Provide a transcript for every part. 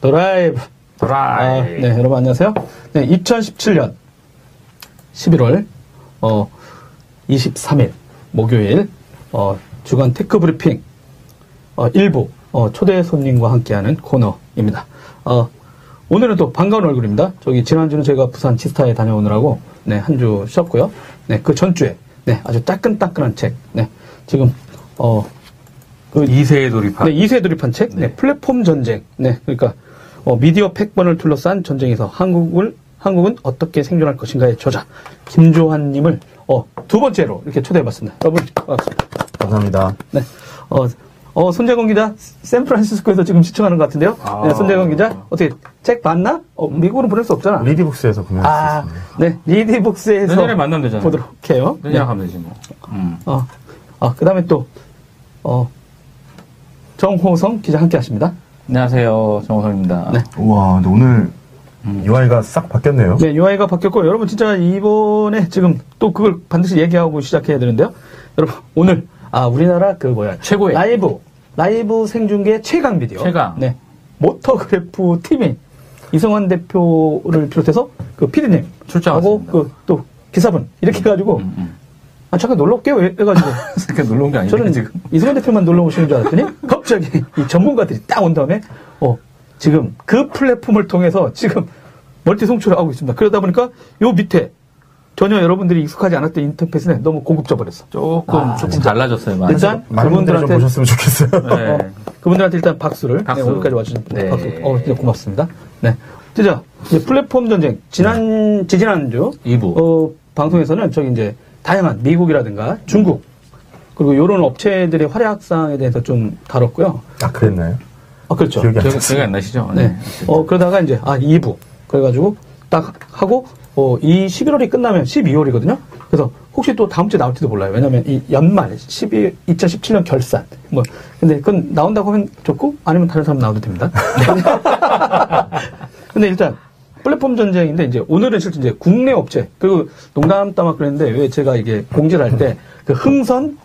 드라이브. 드라이. 아, 네, 여러분 안녕하세요. 네, 2017년 11월 어, 23일 목요일 어, 주간 테크 브리핑 어, 일부 어, 초대 손님과 함께하는 코너입니다. 어, 오늘은 또 반가운 얼굴입니다. 저기 지난주는 제가 부산 지스타에 다녀오느라고 네, 한 주 쉬었고요. 네, 그 전주에 네, 아주 따끈따끈한 책. 네, 지금 어, 그 2세에 돌입한. 네, 2세 돌입한 책, 네, 플랫폼 전쟁. 네, 그러니까 어, 미디어 팩번을 둘러싼 전쟁에서 한국을 한국은 어떻게 생존할 것인가의 저자 김조한님을 어, 두 번째로 이렇게 초대해봤습니다. 여러분 반갑습니다. 감사합니다. 네, 어, 어, 손재건 기자 샌프란시스코에서 지금 시청하는 것 같은데요. 아. 네, 손재건 기자 어떻게 책 봤나? 어, 미국으로 보낼 수 없잖아. 리디북스에서 구매할 아, 수 있습니다. 네, 리디북스에서 내년에 만나면 되잖아요. 보도록 해요. 네. 내년 하면 되지 뭐. 음. 어, 어, 그 다음에 또, 어, 정호성 기자 함께 하십니다. 안녕하세요. 정호성입니다. 네. 우와, 근데 오늘 UI가 싹 바뀌었네요. 네, UI가 바뀌었고, 여러분 진짜 이번에 지금 또 그걸 반드시 얘기하고 시작해야 되는데요. 여러분, 오늘, 아, 우리나라 그 뭐야. 최고의. 라이브, 라이브 생중계 최강 비디오. 최강. 네. 모터그래프 팀이 이성환 대표를 비롯해서 그 피디님. 출장하고 하고 그또 기사분. 이렇게 해가지고, 음, 음. 아, 잠깐 놀러 올게요. 해가지고. 그렇게 놀러 온 게 아니고 저는 지금. 이승원 대표만 놀러 오시는 줄 알았더니 갑자기 이 전문가들이 딱 온 다음에 어 지금 그 플랫폼을 통해서 지금 멀티 송출을 하고 있습니다. 그러다 보니까 요 밑에 전혀 여러분들이 익숙하지 않았던 인터페이스는 너무 고급져 버렸어. 조금 아, 조금. 달라졌어요. 많이. 일단 그분들한테 보셨으면 좋겠어요. 네. 어, 그분들한테 일단 박수를 박수. 네, 오늘까지 와주신 네. 박수. 어 진짜 고맙습니다. 네. 진짜 이제 플랫폼 전쟁 지난 지지난주 2부. 어, 방송에서는 저기 이제 다양한 미국이라든가 중국 그리고 이런 업체들의 활약상에 대해서 좀 다뤘고요. 아, 그랬나요? 아 그렇죠. 기억이 안 기억. 기억이 안 나시죠? 네. 어 그러다가 이제 아 2부 그래가지고 딱 하고 어, 이 11월이 끝나면 12월이거든요. 그래서 혹시 또 다음 주에 나올지도 몰라요. 왜냐면 이 연말 12 2017년 결산 뭐 근데 그건 나온다고 하면 좋고 아니면 다른 사람 나와도 됩니다. 근데 일단 플랫폼 전쟁인데 이제 오늘은 실제 이제 국내 업체 그리고 농담 따막 그랬는데 왜 제가 이게 공지를 할 때 그 흥선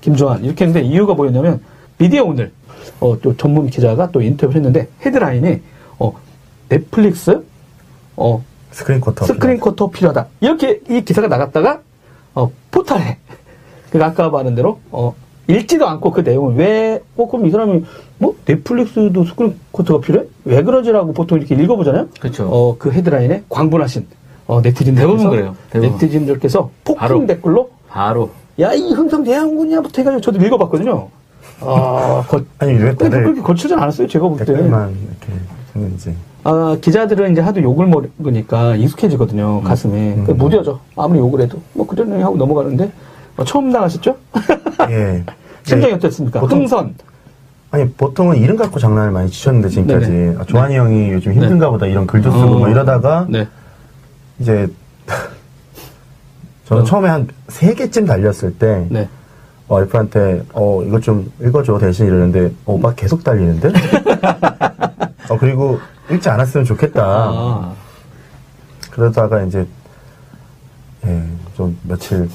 김조한 이렇게 했는데 이유가 뭐였냐면 미디어 오늘 어, 또 전문 기자가 또 인터뷰를 했는데 헤드라인이 어, 넷플릭스 어, 스크린 쿼터. 스크린 쿼터 필요하다. 이렇게 이 기사가 나갔다가 어, 포탈해. 그 아까 말한 대로 어, 읽지도 않고 그 내용을 왜, 어, 그럼 이 사람이 뭐 넷플릭스도 스크린 쿼터가 필요해? 왜 그러지라고 보통 이렇게 읽어보잖아요. 그렇죠. 어, 그 헤드라인에 광분하신 어, 네티즌들께서 대부분 그래요. 대부분. 네티즌들께서 폭풍 바로. 댓글로 바로. 야 이 흥성 대항군이야부터 해가지고 저도 읽어봤거든요. 아, 거, 아니, 왜 근데 그렇게 거칠진 않았어요. 제가 볼 때. 댓글만 이렇게 했는지. 아, 기자들은 이제 하도 욕을 먹으니까 익숙해지거든요, 가슴에. 음. 그 무뎌져. 아무리 욕을 해도. 뭐, 그러네 하고 넘어가는데. 어, 처음 나가셨죠? 예. 심정이 네. 어땠습니까? 보통- 흥선. 아니, 보통은 이름 갖고 장난을 많이 치셨는데, 지금까지. 아, 조한이 형이 요즘 힘든가 보다 이런 글도 쓰고 어. 뭐 이러다가, 네. 이제, 저는 처음에 한 세 개쯤 달렸을 때, 네. 와이프한테 어 이거 좀 읽어줘 대신 이러는데 어, 오빠 계속 달리는데 어 그리고 읽지 않았으면 좋겠다 아, 그러다가 이제 예좀 며칠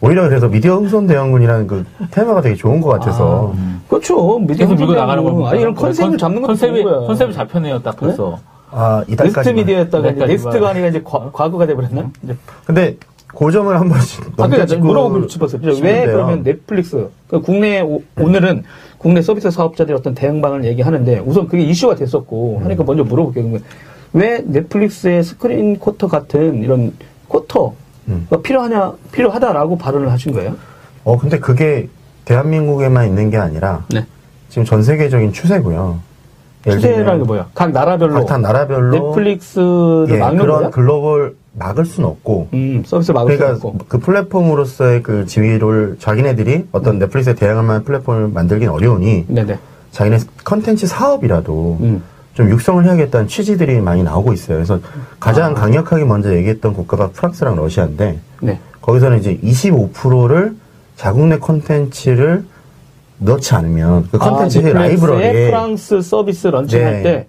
오히려 그래서 미디어 흥선 대원군이라는 그 테마가 되게 좋은 것 같아서 그렇죠. 미디어 계속 밀고 흥선 나가는. 겁니다. 아니, 이런 컨셉을 컨- 잡는 것도 컨셉이, 거야. 컨셉이 잡혔네요, 딱 벌써. 아 next 이달까지 미디어였다가 이제. next가 아니라 이제 과, 과거가 돼버렸나? 이제 근데 고점을 한 번씩 아, 그러니까 넘겨짚고 물어보고 싶었어요. 왜 싶은데요. 그러면 넷플릭스, 그 국내, 오, 오늘은 국내 서비스 사업자들의 어떤 대응 방안을 얘기하는데 우선 그게 이슈가 됐었고 하니까 먼저 물어볼게요. 왜 넷플릭스의 스크린 쿼터 같은 이런 쿼터가 음. 필요하냐, 필요하다라고 발언을 하신 거예요? 어 근데 그게 대한민국에만 있는 게 아니라 네. 지금 전 세계적인 추세고요 추세라는 게 뭐야? 각 나라별로 각 나라별로 넷플릭스를 예, 막는 그런 거야? 글로벌 막을 수는 없고 음, 서비스 막을 수 그러니까 없고. 그 플랫폼으로서의 그 지위를 자기네들이 어떤 넷플릭스에 대항할 만한 플랫폼을 만들긴 어려우니 네네. 자기네 컨텐츠 사업이라도 음. 좀 육성을 해야겠다는 취지들이 많이 나오고 있어요. 그래서 가장 아. 강력하게 먼저 얘기했던 국가가 프랑스랑 러시아인데 네. 거기서는 이제 25%를 자국 내 컨텐츠를 넣지 않으면 그 컨텐츠 아, 넷플릭스의 라이브러리에 프랑스 서비스 런칭할 네. 때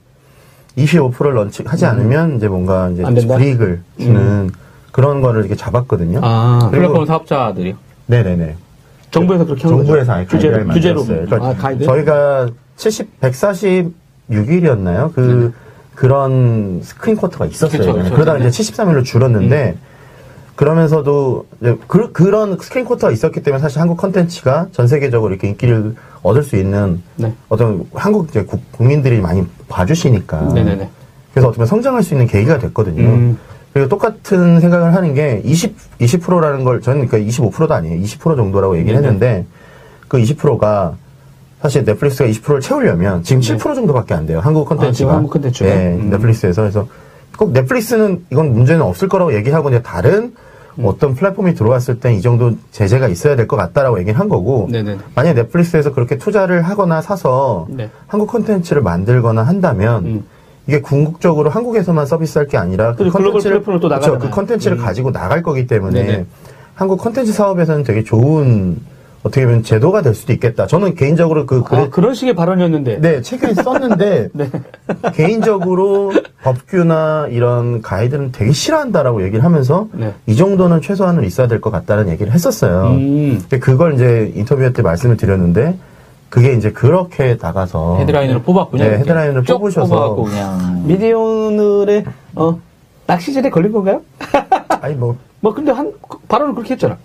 25%를 런칭하지 않으면 이제 뭔가 이제? 불이익을 주는 그런 거를 이렇게 잡았거든요. 아, 플랫폼 사업자들이요. 네네네. 정부에서 그렇게 한 정부에서. 아예 규제로. 만들었어요. 그러니까 아? 저희가 70, 140 26일이었나요? 그 그런 스크린 쿼터가 있었어요. 그쵸, 그쵸. 그러다가 이제 73일로 줄었는데 그러면서도 이제 그, 그런 스크린 쿼터가 있었기 때문에 사실 한국 컨텐츠가 전 세계적으로 이렇게 인기를 얻을 수 있는 네. 어떤 한국 이제 국- 국민들이 많이 봐주시니까 네네네. 그래서 어떻게 보면 성장할 수 있는 계기가 됐거든요. 음. 그리고 똑같은 생각을 하는 게 20, 20%라는 걸 저는 그러니까 25%도 아니에요. 20% 정도라고 얘기를 네네. 했는데 그 20%가 사실 넷플릭스가 20%를 채우려면 지금 7% 정도밖에 안 돼요. 한국 컨텐츠가. 네. 아, 한국 콘텐츠가? 네, 음. 넷플릭스에서. 그래서 꼭 넷플릭스는 이건 문제는 없을 거라고 얘기하고 이제 다른 음. 어떤 플랫폼이 들어왔을 땐 이 정도 제재가 있어야 될 것 같다라고 얘기를 한 거고 네네네. 만약 넷플릭스에서 그렇게 투자를 하거나 사서 네. 한국 컨텐츠를 만들거나 한다면 음. 이게 궁극적으로 한국에서만 서비스할 게 아니라 그리고 글로벌 플랫폼으로 또 그쵸, 나가잖아요. 그 컨텐츠를 음. 가지고 나갈 거기 때문에 네네. 한국 컨텐츠 사업에서는 되게 좋은 어떻게 보면 제도가 될 수도 있겠다. 저는 개인적으로 그 그래, 아, 그런 식의 발언이었는데. 네 책을 썼는데 네. 개인적으로 법규나 이런 가이드는 되게 싫어한다라고 얘기를 하면서 네. 이 정도는 최소한은 있어야 될 것 같다는 얘기를 했었어요. 음. 근데 그걸 이제 인터뷰 때 말씀을 드렸는데 그게 이제 그렇게 나가서 헤드라인으로 뽑았군요. 네. 헤드라인으로 쭉 뽑으셔서. 그냥. 미디어 오늘의 어, 낚시질에 걸린 건가요? 아니 뭐 뭐 근데 한 발언을 그렇게 했잖아.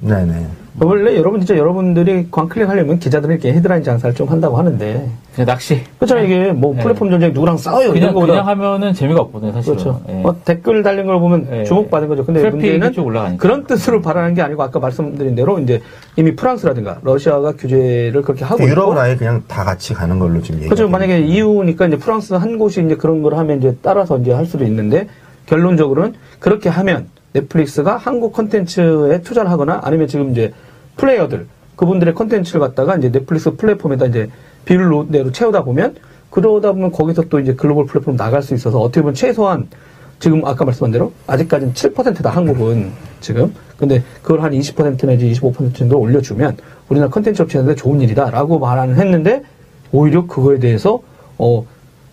네네 원래 여러분 진짜 여러분들이 광클릭 하려면 기자들이 이렇게 헤드라인 장사를 좀 한다고 하는데 그냥 낚시. 그렇잖아 이게 뭐 네. 플랫폼 전쟁 누구랑 싸워요 그냥, 이런 거보다 그냥 하면은 재미가 없거든요, 사실은. 그렇죠. 예. 어, 댓글 달린 걸 보면 예. 주목받은 거죠. 근데 문제는. 그런 뜻으로 발언한 게 아니고 아까 말씀드린 대로 이제 이미 프랑스라든가 러시아가 규제를 그렇게 하고 유럽은 있고 아예 그냥 다 같이 가는 걸로 지금 얘기. 그렇죠. 만약에 EU니까 이제 프랑스 한 곳이 이제 그런 걸 하면 이제 따라서 이제 할 수도 있는데 결론적으로는 그렇게 하면 넷플릭스가 한국 콘텐츠에 투자를 하거나 아니면 지금 이제 플레이어들 그분들의 콘텐츠를 갖다가 이제 넷플릭스 플랫폼에다 이제 비율로 채우다 보면 그러다 보면 거기서 또 이제 글로벌 플랫폼 나갈 수 있어서 어떻게 보면 최소한 지금 아까 말씀한 대로 아직까지는 7%다 한국은 지금 근데 그걸 한 20% 내지 25% 정도 올려주면 우리나라 컨텐츠 업체한테 좋은 일이다라고 말을 했는데 오히려 그거에 대해서 어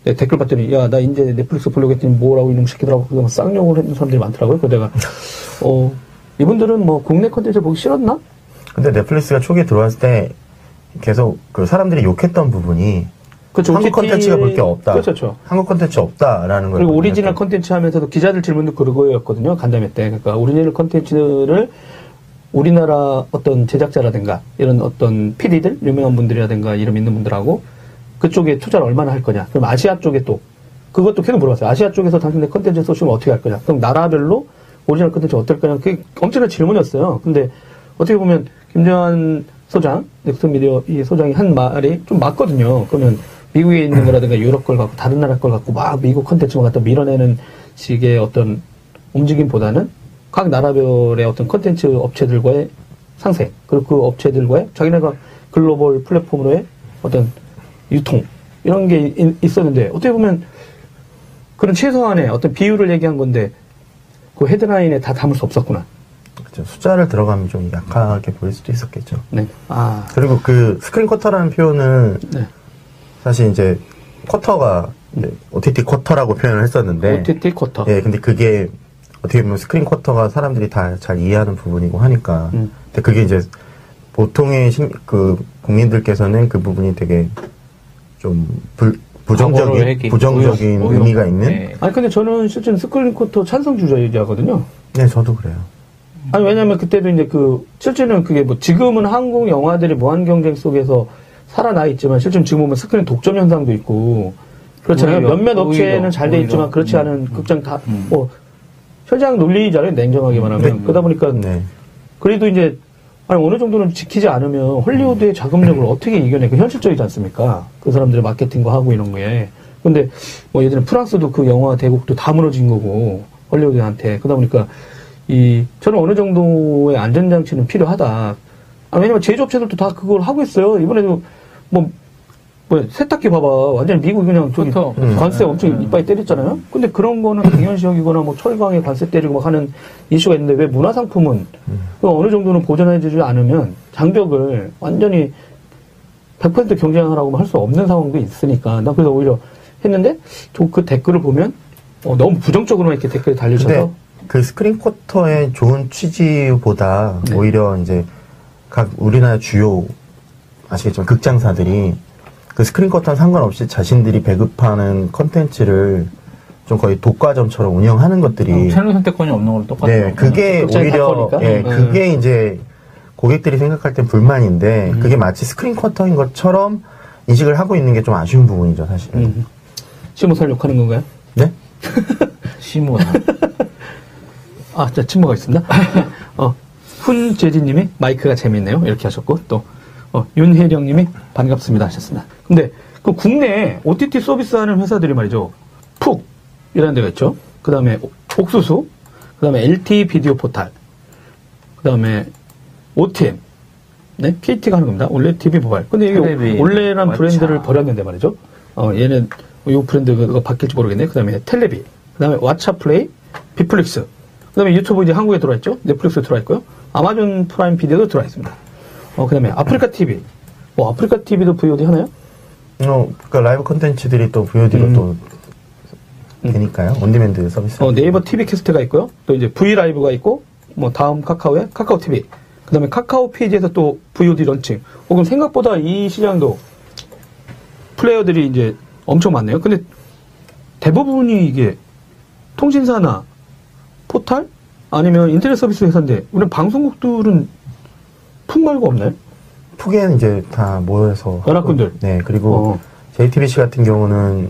네, 댓글 봤더니 야 나 이제 넷플릭스 보려고 했더니 뭐라고 이놈 시키더라고 그거 쌍욕을 했는 사람들이 많더라고요. 그래서 내가 어 이분들은 뭐 국내 컨텐츠 보기 싫었나? 근데 넷플릭스가 초기에 들어왔을 때 계속 그 사람들이 욕했던 부분이 그렇죠. 한국 컨텐츠가 볼 게 없다. 그렇죠. 그렇죠. 한국 컨텐츠 없다라는 걸. 그리고 오리지널 컨텐츠 하면서도 기자들 질문도 그거였거든요. 간담회 때. 그러니까 오리지널 컨텐츠를 우리나라 어떤 제작자라든가 이런 어떤 PD들, 유명한 분들이라든가 이름 있는 분들하고 그쪽에 투자를 얼마나 할 거냐. 그럼 아시아 쪽에 또 그것도 계속 물어봤어요. 아시아 쪽에서 당신네 컨텐츠 sourcing은 어떻게 할 거냐. 그럼 나라별로 오리지널 컨텐츠 어떨 거냐. 그게 엄청난 질문이었어요. 근데 어떻게 보면 김조한 소장, 넥스트 미디어 이 소장이 한 말이 좀 맞거든요. 그러면 미국에 있는 거라든가 유럽 걸 갖고 다른 나라 걸 갖고 막 미국 컨텐츠만 갖다 밀어내는 식의 어떤 움직임보다는 각 나라별의 어떤 컨텐츠 업체들과의 상생 그리고 그 업체들과의 자기네가 글로벌 플랫폼으로의 어떤 유통 이런 게 이- 있었는데 어떻게 보면 그런 최소한의 어떤 비율을 얘기한 건데 그 헤드라인에 다 담을 수 없었구나. 그렇죠. 숫자를 들어가면 좀 약하게 보일 수도 있었겠죠. 네. 아. 그리고 그 스크린 쿼터라는 표현은 네. 사실 이제 쿼터가 이제 OTT 쿼터라고 표현을 했었는데 OTT 쿼터. 예, 근데 그게 어떻게 보면 스크린 쿼터가 사람들이 다 잘 이해하는 부분이고 하니까. 음. 근데 그게 이제 보통의 심- 그 국민들께서는 그 부분이 되게 좀 불, 부정적인 부정적인 오히려- 의미가 있는. 네. 네. 아니 근데 저는 실제로 스크린 쿼터 찬성 주의자거든요. 저도 그래요. 아니 왜냐면 그때도 이제 그 실제는 그게 뭐 지금은 한국 영화들이 무한 경쟁 속에서 살아나 있지만 실제로 지금 보면 스크린 독점 현상도 있고 그렇잖아요. 오히려, 몇몇 업체는 잘 돼. 있지만 그렇지 음, 않은 음. 극장 다 음. 뭐 현장 논리잖아요. 냉정하게 말하면 네. 그러다 보니까 네. 그래도 이제 아니 어느 정도는 지키지 않으면 헐리우드의 자금력을 어떻게 이겨내? 그 현실적이지 않습니까? 그 사람들의 마케팅과 하고 이런 거에. 근데 뭐 예전에 프랑스도 그 영화 대국도 다 무너진 거고 헐리우드한테 그러다 보니까 이 저는 어느 정도의 안전장치는 필요하다. 아, 왜냐면 제조업체들도 다 그걸 하고 있어요. 이번에도 뭐, 뭐 세탁기 봐봐. 완전 히 미국이 그냥 저기 그렇죠. 음. 관세 음, 엄청 음. 이빨 때렸잖아요. 근데 그런 거는 당연시역이거나 뭐 철강에 관세 때리고 막 하는 이슈가 있는데 왜 문화상품은 그 어느 정도는 보존해주지 않으면 장벽을 완전히 100% 경쟁하라고 할 수 없는 상황도 있으니까 나 그래서 오히려 했는데 저 그 댓글을 보면 어, 너무 부정적으로만 이렇게 댓글이 달리셔서 근데 그 스크린 쿼터의 좋은 취지보다 네. 오히려 이제 각 우리나라 주요 아시겠지만 극장사들이 그 스크린 쿼터와 상관없이 자신들이 배급하는 컨텐츠를 좀 거의 독과점처럼 운영하는 것들이 채널 선택권이 없는 거랑 똑같아요. 네, 그게 다 오히려? 예, 음. 그게 이제 고객들이 생각할 땐 불만인데 그게 마치 스크린 쿼터인 것처럼 인식을 하고 있는 게 좀 아쉬운 부분이죠, 사실. 은 음. 시모살 욕하는 건가요? 네? 시모. 아, 자, 침묵가 있습니다. 어, 훈재진님이 마이크가 재밌네요. 이렇게 하셨고, 또, 어, 윤혜령님이 반갑습니다 하셨습니다. 근데, 그 국내에 OTT 서비스 하는 회사들이 말이죠. 푹! 이라는 데가 있죠. 그 다음에 옥수수, 그 다음에 LT 비디오 포탈, 그 다음에 OTM, 네? KT가 하는 겁니다. 원래 TV 모바일. 근데 이게 왓챠. 브랜드를 버렸는데 말이죠. 어, 얘는 이 브랜드가 바뀔지 모르겠네. 그 다음에 텔레비, 그 다음에 왓챠 플레이, 비플릭스, 그 다음에 유튜브 이제 한국에 들어와 있죠. 넷플릭스 들어와 있고요. 아마존 프라임 비디오도 들어와 있습니다. 어, 그 다음에 아프리카 TV. 뭐, 아프리카 TV도 VOD 하나요? 어, 그러니까 라이브 컨텐츠들이 또 VOD로 음. 또 되니까요. on-demand 서비스. 어, 네이버 TV 캐스트가 있고요. 또 이제 V 라이브가 있고, 뭐 다음 카카오에 카카오 TV. 그다음에 카카오 페이지에서 또 VOD 런칭. 어, 그럼 생각보다 이 시장도 플레이어들이 이제 엄청 많네요. 근데 대부분이 이게 통신사나 포탈 아니면 인터넷 서비스 회사인데 우리 방송국들은 푹 말고 없나요? 푹에는 이제 다 모여서. 연합군들. 네, 그리고 어. JTBC 같은 경우는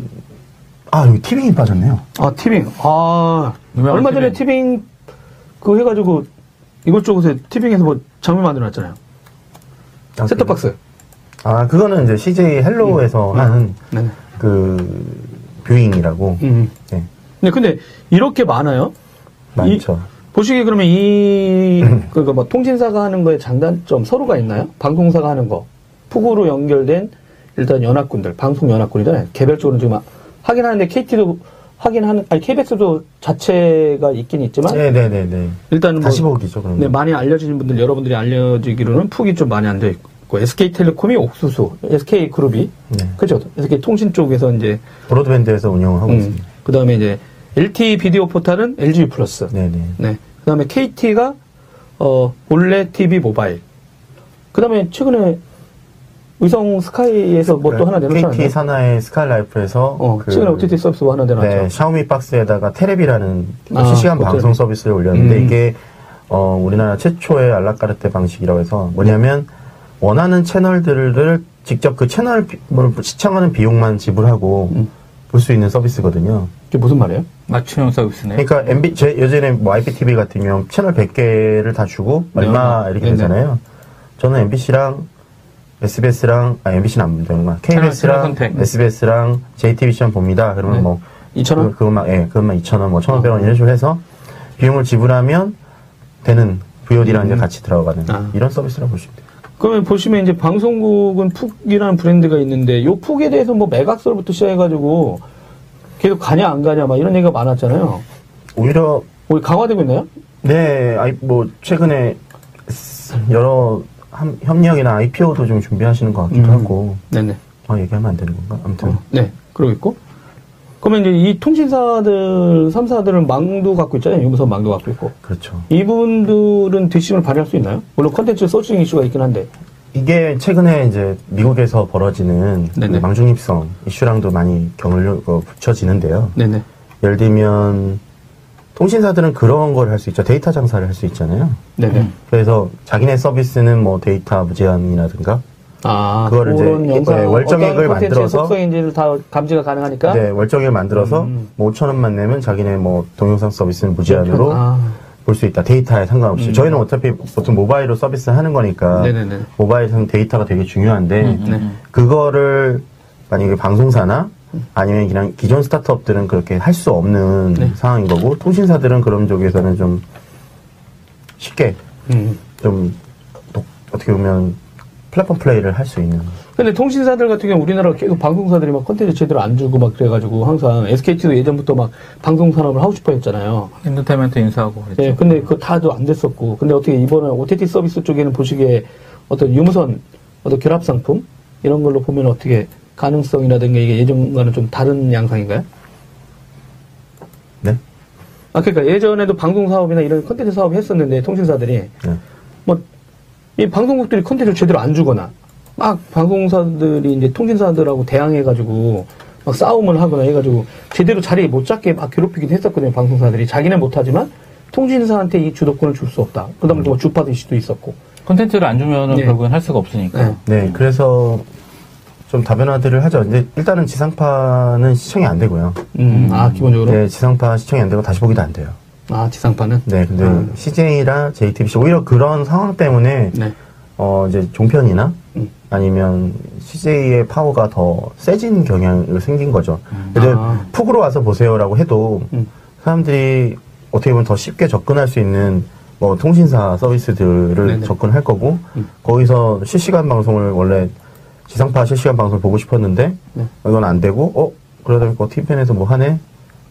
아, 여기 티빙이 빠졌네요. 아 티빙. 아 얼마 전에 티빙. 그 해가지고 이것저것에 티빙에서 뭐 장면 만들어놨잖아요. 아, 셋톱박스. 아, 그거는 이제 CJ 헬로우에서 하는 네. 그 뷰잉이라고. 음. 네, 네, 근데 이렇게 많아요? 많죠. 보시기에 그러면 이, 그니까 뭐 통신사가 하는 거에 장단점 서로가 있나요? 방송사가 하는 거. 푹으로 연결된 일단 연합군들, 방송 연합군이잖아요. 개별적으로 지금 하긴 하는데 KT도 하긴 하는, 아니, KBS도 자체가 있긴 있지만 네네네네. 일단은 뭐 다시 보기죠, 그러면. 네, 많이 알려지는 분들, 여러분들이 알려지기로는 푹이 좀 많이 안 돼 있고, SK텔레콤이 옥수수, SK그룹이, 네. 그죠? SK통신 쪽에서 이제, 브로드밴드에서 운영을 하고 음, 있습니다. 그 다음에 이제, LTE 비디오 포탈은 LG 플러스. 네네. 네. 그 다음에 KT가, 어, 올레 TV 모바일. 그 다음에 최근에 의성 스카이에서 뭐 또 하나 내놓잖아요. KT 산하의 스카이라이프에서 어, 그- 최근에 OTT 서비스 뭐 하나 내놨죠. 네, 샤오미 박스에다가 테레비라는 아, 실시간 그거 방송. 서비스를 올렸는데 음. 이게 어, 우리나라 최초의 알라카르테 방식이라고 해서 뭐냐면 원하는 채널들을 직접 그 채널을 시청하는 비용만 지불하고 음. 볼수 있는 서비스거든요. 이게 무슨 말이에요? 맞춤형 서비스네요. 그러니까 MB 제 예전에 뭐 IPTV 같은 경우 채널 100개를 다 주고 얼마 네. 이렇게 네네. 되잖아요. 저는 MBC랑 SBS랑 아 MBC는 안 되는구나. KBS랑 선택. SBS랑 JTBC만 봅니다. 그러면 네. 뭐 2,000원? 그, 그것만 예, 그것만 2,000원, 뭐 1,500원 어. 이런 식으로 해서 비용을 지불하면 되는 VOD랑 음. 이제 같이 들어가는 아. 이런 서비스라고 보시면 돼요. 그러면 보시면 이제 방송국은 푹이라는 브랜드가 있는데 요 푹에 대해서 뭐 매각설부터 시작해가지고 계속 가냐 안 가냐 막 이런 얘기가 많았잖아요. 오히려 뭐 강화되고 있나요? 네, 아이 뭐 최근에 여러 함- 협력이나 IPO도 좀 준비하시는 것 같기도 음. 하고 네네. 아 얘기하면 안 되는 건가? 아무튼 어, 네. 그러고 있고. 그러면 이제 이 통신사들, 3사들은 망도 갖고 있잖아요. 유무선 망도 갖고 있고. 그렇죠. 이분들은 뒷심을 발휘할 수 있나요? 물론 컨텐츠 소싱 이슈가 있긴 한데. 이게 최근에 이제 미국에서 벌어지는 그 네네. 망중립성 이슈랑도 많이 경을 어, 붙여지는데요. 네네. 예를 들면 통신사들은 그런 걸 할 수 있죠. 데이터 장사를 할 수 있잖아요. 네네. 그래서 자기네 서비스는 뭐 데이터 무제한이라든가 아, 그거를 이제 그런 영상, 네, 월정액을 만들어서 속성인지를 다 감지가 가능하니까. 네, 월정액을 만들어서 음. 뭐 5천 원만 내면 자기네 뭐 동영상 서비스는 무제한으로 아, 볼 수 있다. 데이터에 상관없이. 음. 저희는 어차피 보통 모바일로 서비스 하는 거니까 네네네. 모바일에서는 데이터가 되게 중요한데 음, 네. 그거를 만약에 방송사나 아니면 그냥 기존 스타트업들은 그렇게 할 수 없는 네. 상황인 거고 통신사들은 그런 쪽에서는 좀 쉽게 음. 좀 독- 어떻게 보면 플랫폼 플레이를 할 수 있는 근데 통신사들 같은 경우 우리나라 계속 방송사들이 막 컨텐츠 제대로 안 주고 막 그래가지고 항상 SKT도 예전부터 막 방송 산업을 하고 싶어 했잖아요. 엔터테인먼트 인수하고 그랬죠. 네, 근데 그거 다도 안 됐었고. 근데 어떻게 이번에 OTT 서비스 쪽에는 보시기에 어떤 유무선 어떤 결합 상품 이런 걸로 보면 어떻게 가능성이라든가 이게 예전과는 좀 다른 양상인가요? 네. 아, 그러니까 예전에도 방송 사업이나 이런 컨텐츠 사업을 했었는데 통신사들이 네. 뭐 이 방송국들이 컨텐츠를 제대로 안 주거나 막 방송사들이 이제 통신사들하고 대항해가지고 막 싸움을 하거나 해가지고 제대로 자리 못 잡게 막 괴롭히긴 했었거든요. 방송사들이 자기는 못하지만 통신사한테 이 주도권을 줄 수 없다. 그다음에 또 주파도 이슈도 있었고. 콘텐츠를 안 주면은 네. 결국엔 할 수가 없으니까. 네. 네, 그래서 좀 다변화들을 하죠. 근데 일단은 지상파는 시청이 안 되고요. 음, 아 기본적으로. 네, 지상파 시청이 안 되고 다시 보기도 안 돼요. 아 지상파는. 네, 근데 음. CJ랑 JTBC 오히려 그런 상황 때문에 네. 어 이제 종편이나 음. 아니면 CJ의 파워가 더 세진 경향이 생긴 거죠. 근데 아. 푹으로 와서 보세요라고 해도 음. 사람들이 어떻게 보면 더 쉽게 접근할 수 있는 뭐 통신사 서비스들을 네네. 접근할 거고 음. 거기서 실시간 방송을 원래 지상파 실시간 방송을 보고 싶었는데 네. 이건 안 되고 어 그러다 보니까 TVN에서 뭐 하네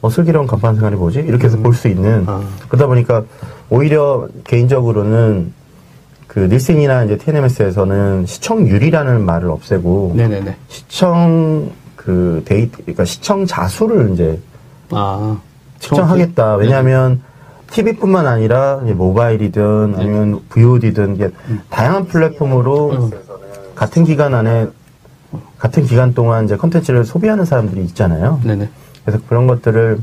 어 슬기로운 간판 생활이 뭐지 이렇게 해서 볼수 있는 아. 그러다 보니까 오히려 개인적으로는 그 닐슨이나 이제 TNMS에서는 시청률이라는 말을 없애고 네네네. 시청 그 데이터 그러니까 시청자 수를 이제 아. 측정하겠다. 왜냐하면 TV뿐만 아니라 모바일이든 아니면 VOD든 이게 다양한 플랫폼으로 음. 같은 기간 안에 같은 기간 동안 이제 컨텐츠를 소비하는 사람들이 있잖아요. 네네. 그래서 그런 것들을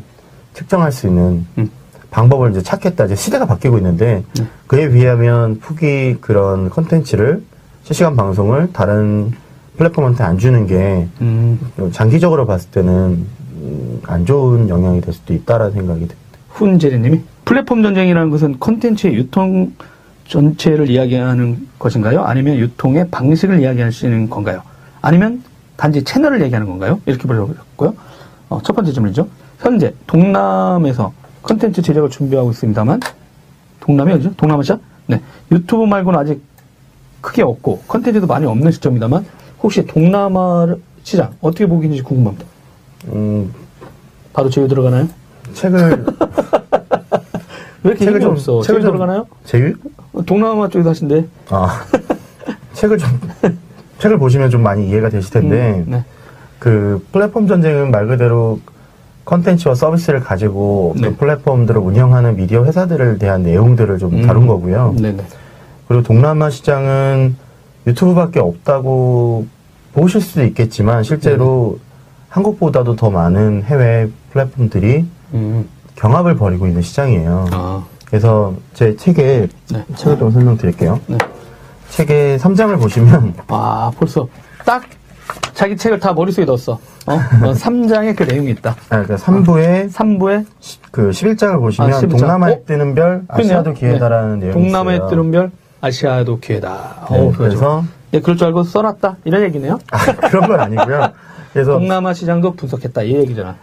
측정할 수 있는 음. 방법을 이제 찾겠다. 이제 시대가 바뀌고 있는데 네. 그에 비하면 푹이 그런 컨텐츠를 실시간 방송을 다른 플랫폼한테 안 주는 게 음. 장기적으로 봤을 때는 음, 안 좋은 영향이 될 수도 있다라는 생각이 듭니다. 훈제리님이 플랫폼 전쟁이라는 것은 컨텐츠의 유통 전체를 이야기하는 것인가요? 아니면 유통의 방식을 이야기하시는 건가요? 아니면 단지 채널을 얘기하는 건가요? 이렇게 물어보셨고요. 어, 첫 번째 질문이죠. 현재 동남에서 컨텐츠 제작을 준비하고 있습니다만 동남이 어디죠? 동남아시아? 네. 유튜브 말고는 아직 크게 없고 컨텐츠도 많이 없는 시점입니다만 혹시 동남아 시장 어떻게 보고 계신지 궁금합니다. 음, 바로 제휴 들어가나요? 책을 왜 이렇게 힘이 없어? 제휴 좀- 들어가나요? 제휴? 동남아 쪽에서 하신대. 아 책을 좀 책을 보시면 좀 많이 이해가 되실 텐데 음, 네. 그 플랫폼 전쟁은 말 그대로 컨텐츠와 서비스를 가지고 네. 그 플랫폼들을 운영하는 미디어 회사들을 대한 내용들을 좀 음. 다룬 거고요. 네네. 그리고 동남아 시장은 유튜브밖에 없다고 보실 수도 있겠지만 실제로 네. 한국보다도 더 많은 해외 플랫폼들이 음. 경합을 벌이고 있는 시장이에요. 아. 그래서 제 책에 네. 책을 좀 설명드릴게요. 네. 책의 3장을 보시면 아, 벌써 딱 자기 책을 다 머릿속에 넣었어. 어? 3장에 그 내용이 있다. 아, 그러니까 3부에 3부에 그 11장을 보시면 아, 11장. 동남아에 어? 뜨는 별, 아시아도 기회다라는 내용이 동남아에 있어요. 뜨는 별, 아시아도 기회다. 네, 어, 그래서 네, 그럴 줄 알고 써놨다. 이런 얘기네요. 아, 그런 건 아니고요. 그래서 동남아 시장도 분석했다. 이 얘기잖아.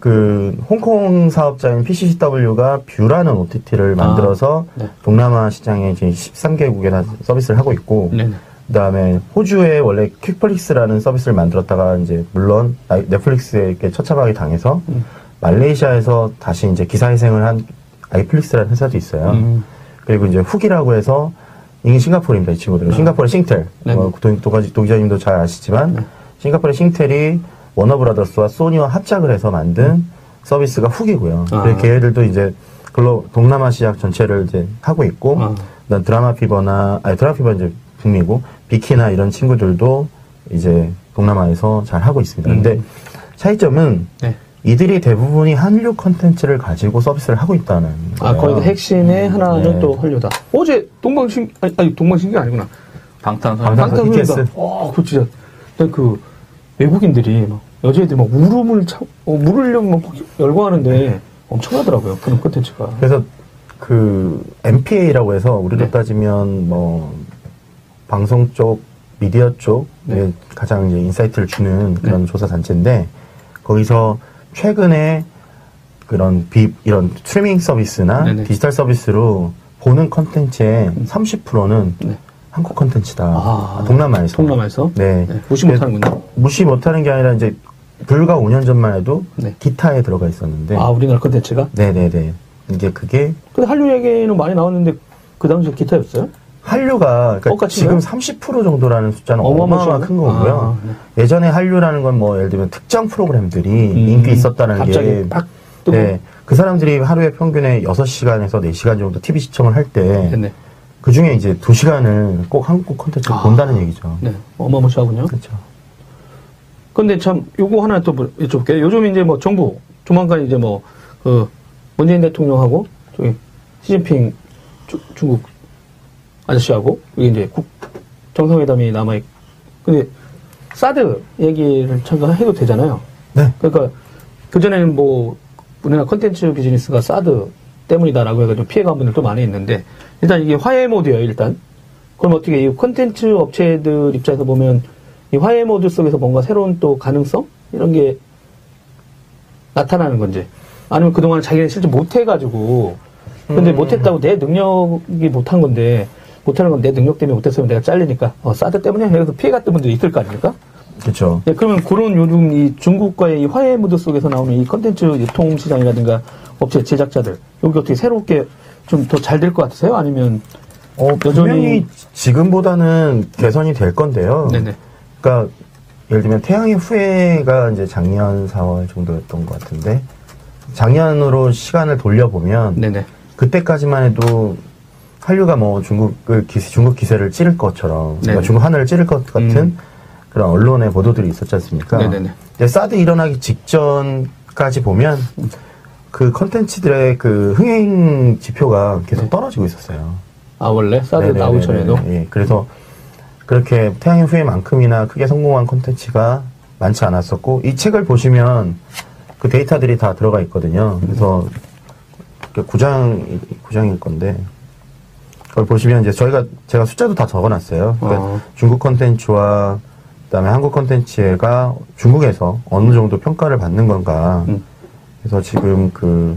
그 홍콩 사업자인 PCCW가 뷰라는 OTT를 만들어서 네. 동남아 시장에 이제 13개국에 서비스를 하고 있고 네네. 그다음에 호주에 원래 퀵플릭스라는 서비스를 만들었다가 이제 물론 아이- 넷플릭스에 이렇게 처참하게 당해서 음. 말레이시아에서 다시 이제 기사회생을 한 아이플릭스라는 회사도 있어요. 음. 그리고 이제 훅이라고 해서 이게 싱가포르입니다, 이 친구들은. 싱가포르 싱텔. 네. 어, 도, 도가지, 도기자님도 잘 아시지만, 네. 싱가포르 싱텔이 워너브라더스와 소니와 합작을 해서 만든 서비스가 훅이고요. 아. 그래서 걔네들도 이제 글로 동남아 시장 전체를 이제 하고 있고, 아. 그다음 드라마 피버나, 아니, 드라마 피버 이제 북미고, 비키나 이런 친구들도 이제 동남아에서 잘 하고 있습니다. 음. 근데 차이점은 네. 이들이 대부분이 한류 컨텐츠를 가지고 서비스를 하고 있다는 아, 거예요. 거기서 핵심의 하나는 네. 또 한류다. 어제 동방신, 아니, 아니 동방신기 아니구나. 방탄소년. 방탄- 방탄소년단. BTS. 와, 그 진짜. 그 외국인들이 막 여자애들이 막 울음을 참, 어, 물으려고 막 열광하는데 엄청나더라고요. 그런 콘텐츠가. 그래서 그 MPA라고 해서 우리로 네. 따지면 뭐 방송 쪽, 미디어 쪽에 네. 가장 이제 insight를 주는 그런 조사 단체인데 거기서 최근에 그런 비 이런 스트리밍 서비스나 네네. 디지털 서비스로 보는 컨텐츠의 30%는 네. 한국 컨텐츠다. 아, 동남아에서. 동남아에서? 네. 네, 무시 못하는군요. 무시 못하는 게 아니라 이제 불과 5년 전만 해도 네. 기타에 들어가 있었는데. 아, 우리나라 콘텐츠가? 네네네. 이게 그게 근데 한류 얘기는 많이 나왔는데 그 당시에 기타였어요? 한류가 그러니까? 지금 30% 정도라는 숫자는. 어마어마한 큰 거고요. 아, 네. 예전에 한류라는 건 뭐 예를 들면 특정 프로그램들이 음, 인기 있었다는 게팍 뜨고. 네, 그 사람들이 하루에 평균에 6시간에서 4시간 정도 TV 시청을 할때 됐네. 그 중에 이제 두 시간을 꼭 한국 콘텐츠를 아. 본다는 얘기죠. 네. 어마무시하군요. 그렇죠. 근데 참 요거 하나 또뭐 여쭤볼게요. 요즘 이제 뭐 정부 조만간 이제 뭐 그 문재인 대통령하고 저기 시진핑 주- 중국 아저씨하고 이게 이제 국 정상회담이 남아 있. 근데 사드 얘기를 잠깐 해도 되잖아요. 네. 그러니까 그 전에는 뭐 우리나라 컨텐츠 비즈니스가 사드 때문이다라고 해가지고 피해간 분들도 많이 있는데 일단 이게 화해 모드예요. 일단 그럼 어떻게 이 컨텐츠 업체들 입장에서 보면 이 화해 모드 속에서 뭔가 새로운 또 가능성 이런 게 나타나는 건지 아니면 그동안 자기는 실제 못해가지고 근데 못했다고 내 능력이 못한 건데 못하는 건 내 능력 때문에 못했으면 내가 잘리니까 어, 사드 때문에 그래서 피해 갔던 분들이 있을 거 아닙니까? 그렇죠. 네, 그러면 그런 요즘 이 중국과의 이 화해 무드 속에서 나오는 이 컨텐츠 유통 시장이라든가 업체 제작자들 여기 어떻게 새롭게 좀 더 잘 될 것 같으세요? 아니면 어, 여전히- 지금보다는 개선이 될 건데요. 네네 그러니까 예를 들면 태양의 후예가 이제 작년 4월 정도였던 것 같은데 작년으로 시간을 돌려보면 네네 그때까지만 해도 한류가 뭐 중국을 기세, 중국 기세를 찌를 것처럼 네네. 뭐 중국 하늘을 찌를 것 같은 음. 그런 언론의 보도들이 있었지 않습니까? 네네네. 근데 사드 일어나기 직전까지 보면 그 컨텐츠들의 그 흥행 지표가 계속 네. 떨어지고 있었어요. 아 원래 사드 네네네네. 나오기 전에도 예, 그래서 그렇게 태양의 후예만큼이나 크게 성공한 콘텐츠가 많지 않았었고 이 책을 보시면 그 데이터들이 다 들어가 있거든요. 그래서 그 구장 구장일 건데 그걸 보시면 이제 저희가 제가 숫자도 다 적어놨어요. 그러니까 어. 중국 콘텐츠와 그다음에 한국 콘텐츠가 중국에서 어느 정도 평가를 받는 건가. 음. 그래서 지금 그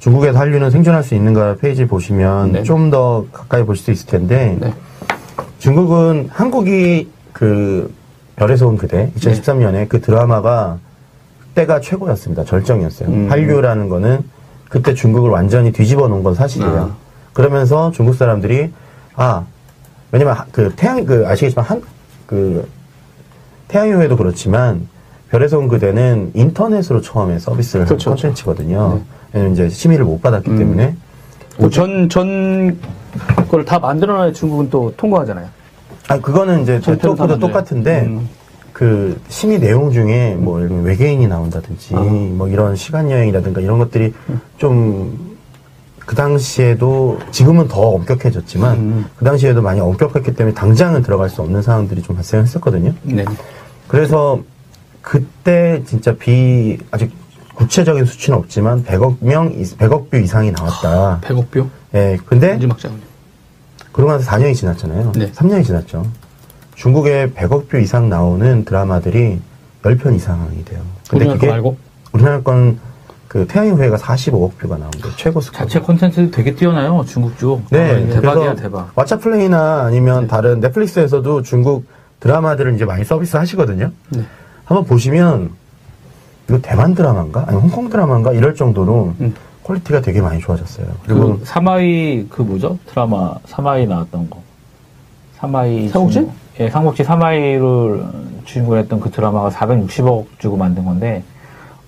중국에서 한류는 생존할 수 있는가 페이지 보시면 네. 좀 더 가까이 볼수 있을 텐데 네. 중국은 한국이 그 별에서 온 그대 2013년에 그 드라마가 때가 최고였습니다. 절정이었어요. 음. 한류라는 거는 그때 중국을 완전히 뒤집어 놓은 건 사실이에요. 아. 그러면서 중국 사람들이 아 왜냐면 하- 그 태양 그 아시겠지만 한 그 태양효에도 그렇지만 별에서 온 그대는 인터넷으로 처음에 서비스를 한 그렇죠. 콘텐츠거든요. 왜냐면 이제 심의를 못 받았기 음. 때문에 그전전 그걸 다 만들어놔야 중국은 또 통과하잖아요. 아 그거는 이제 사람들. 똑같은데 음. 그 심의 내용 중에 뭐 외계인이 나온다든지 아. 뭐 이런 시간 여행이라든가 이런 것들이 좀 그 당시에도 지금은 더 엄격해졌지만 음. 그 당시에도 많이 엄격했기 때문에 당장은 들어갈 수 없는 상황들이 좀 발생했었거든요. 네. 그래서 그때 진짜 비 아직 구체적인 수치는 없지만 100억 명, 이- 100억 뷰 이상이 나왔다. 100억 뷰 예, 근데. 그러고 나서 4년이 지났잖아요. 네. 3년이 지났죠. 중국에 100억 뷰 이상 나오는 드라마들이 10편 이상이 돼요. 우리나라 거 말고 우리나라 건 그 태양의 후예가 45억 뷰가 나오는데 최고 스코어. 자체 콘텐츠 되게 뛰어나요, 중국 쪽. 네, 아, 대박이야, 대박. 왓챠플레이나 아니면 다른 넷플릭스에서도 중국 드라마들을 이제 많이 서비스 하시거든요. 네. 한번 보시면 이거 대만 드라마인가? 아니 홍콩 드라마인가? 이럴 정도로 음. 퀄리티가 되게 많이 좋아졌어요. 그리고 그 사마의 그 뭐죠? 드라마 사마의 나왔던 거. 사마의 삼국지? 주인공. 예, 삼국지 사마의를 주인공으로 했던 그 드라마가 460억 주고 만든 건데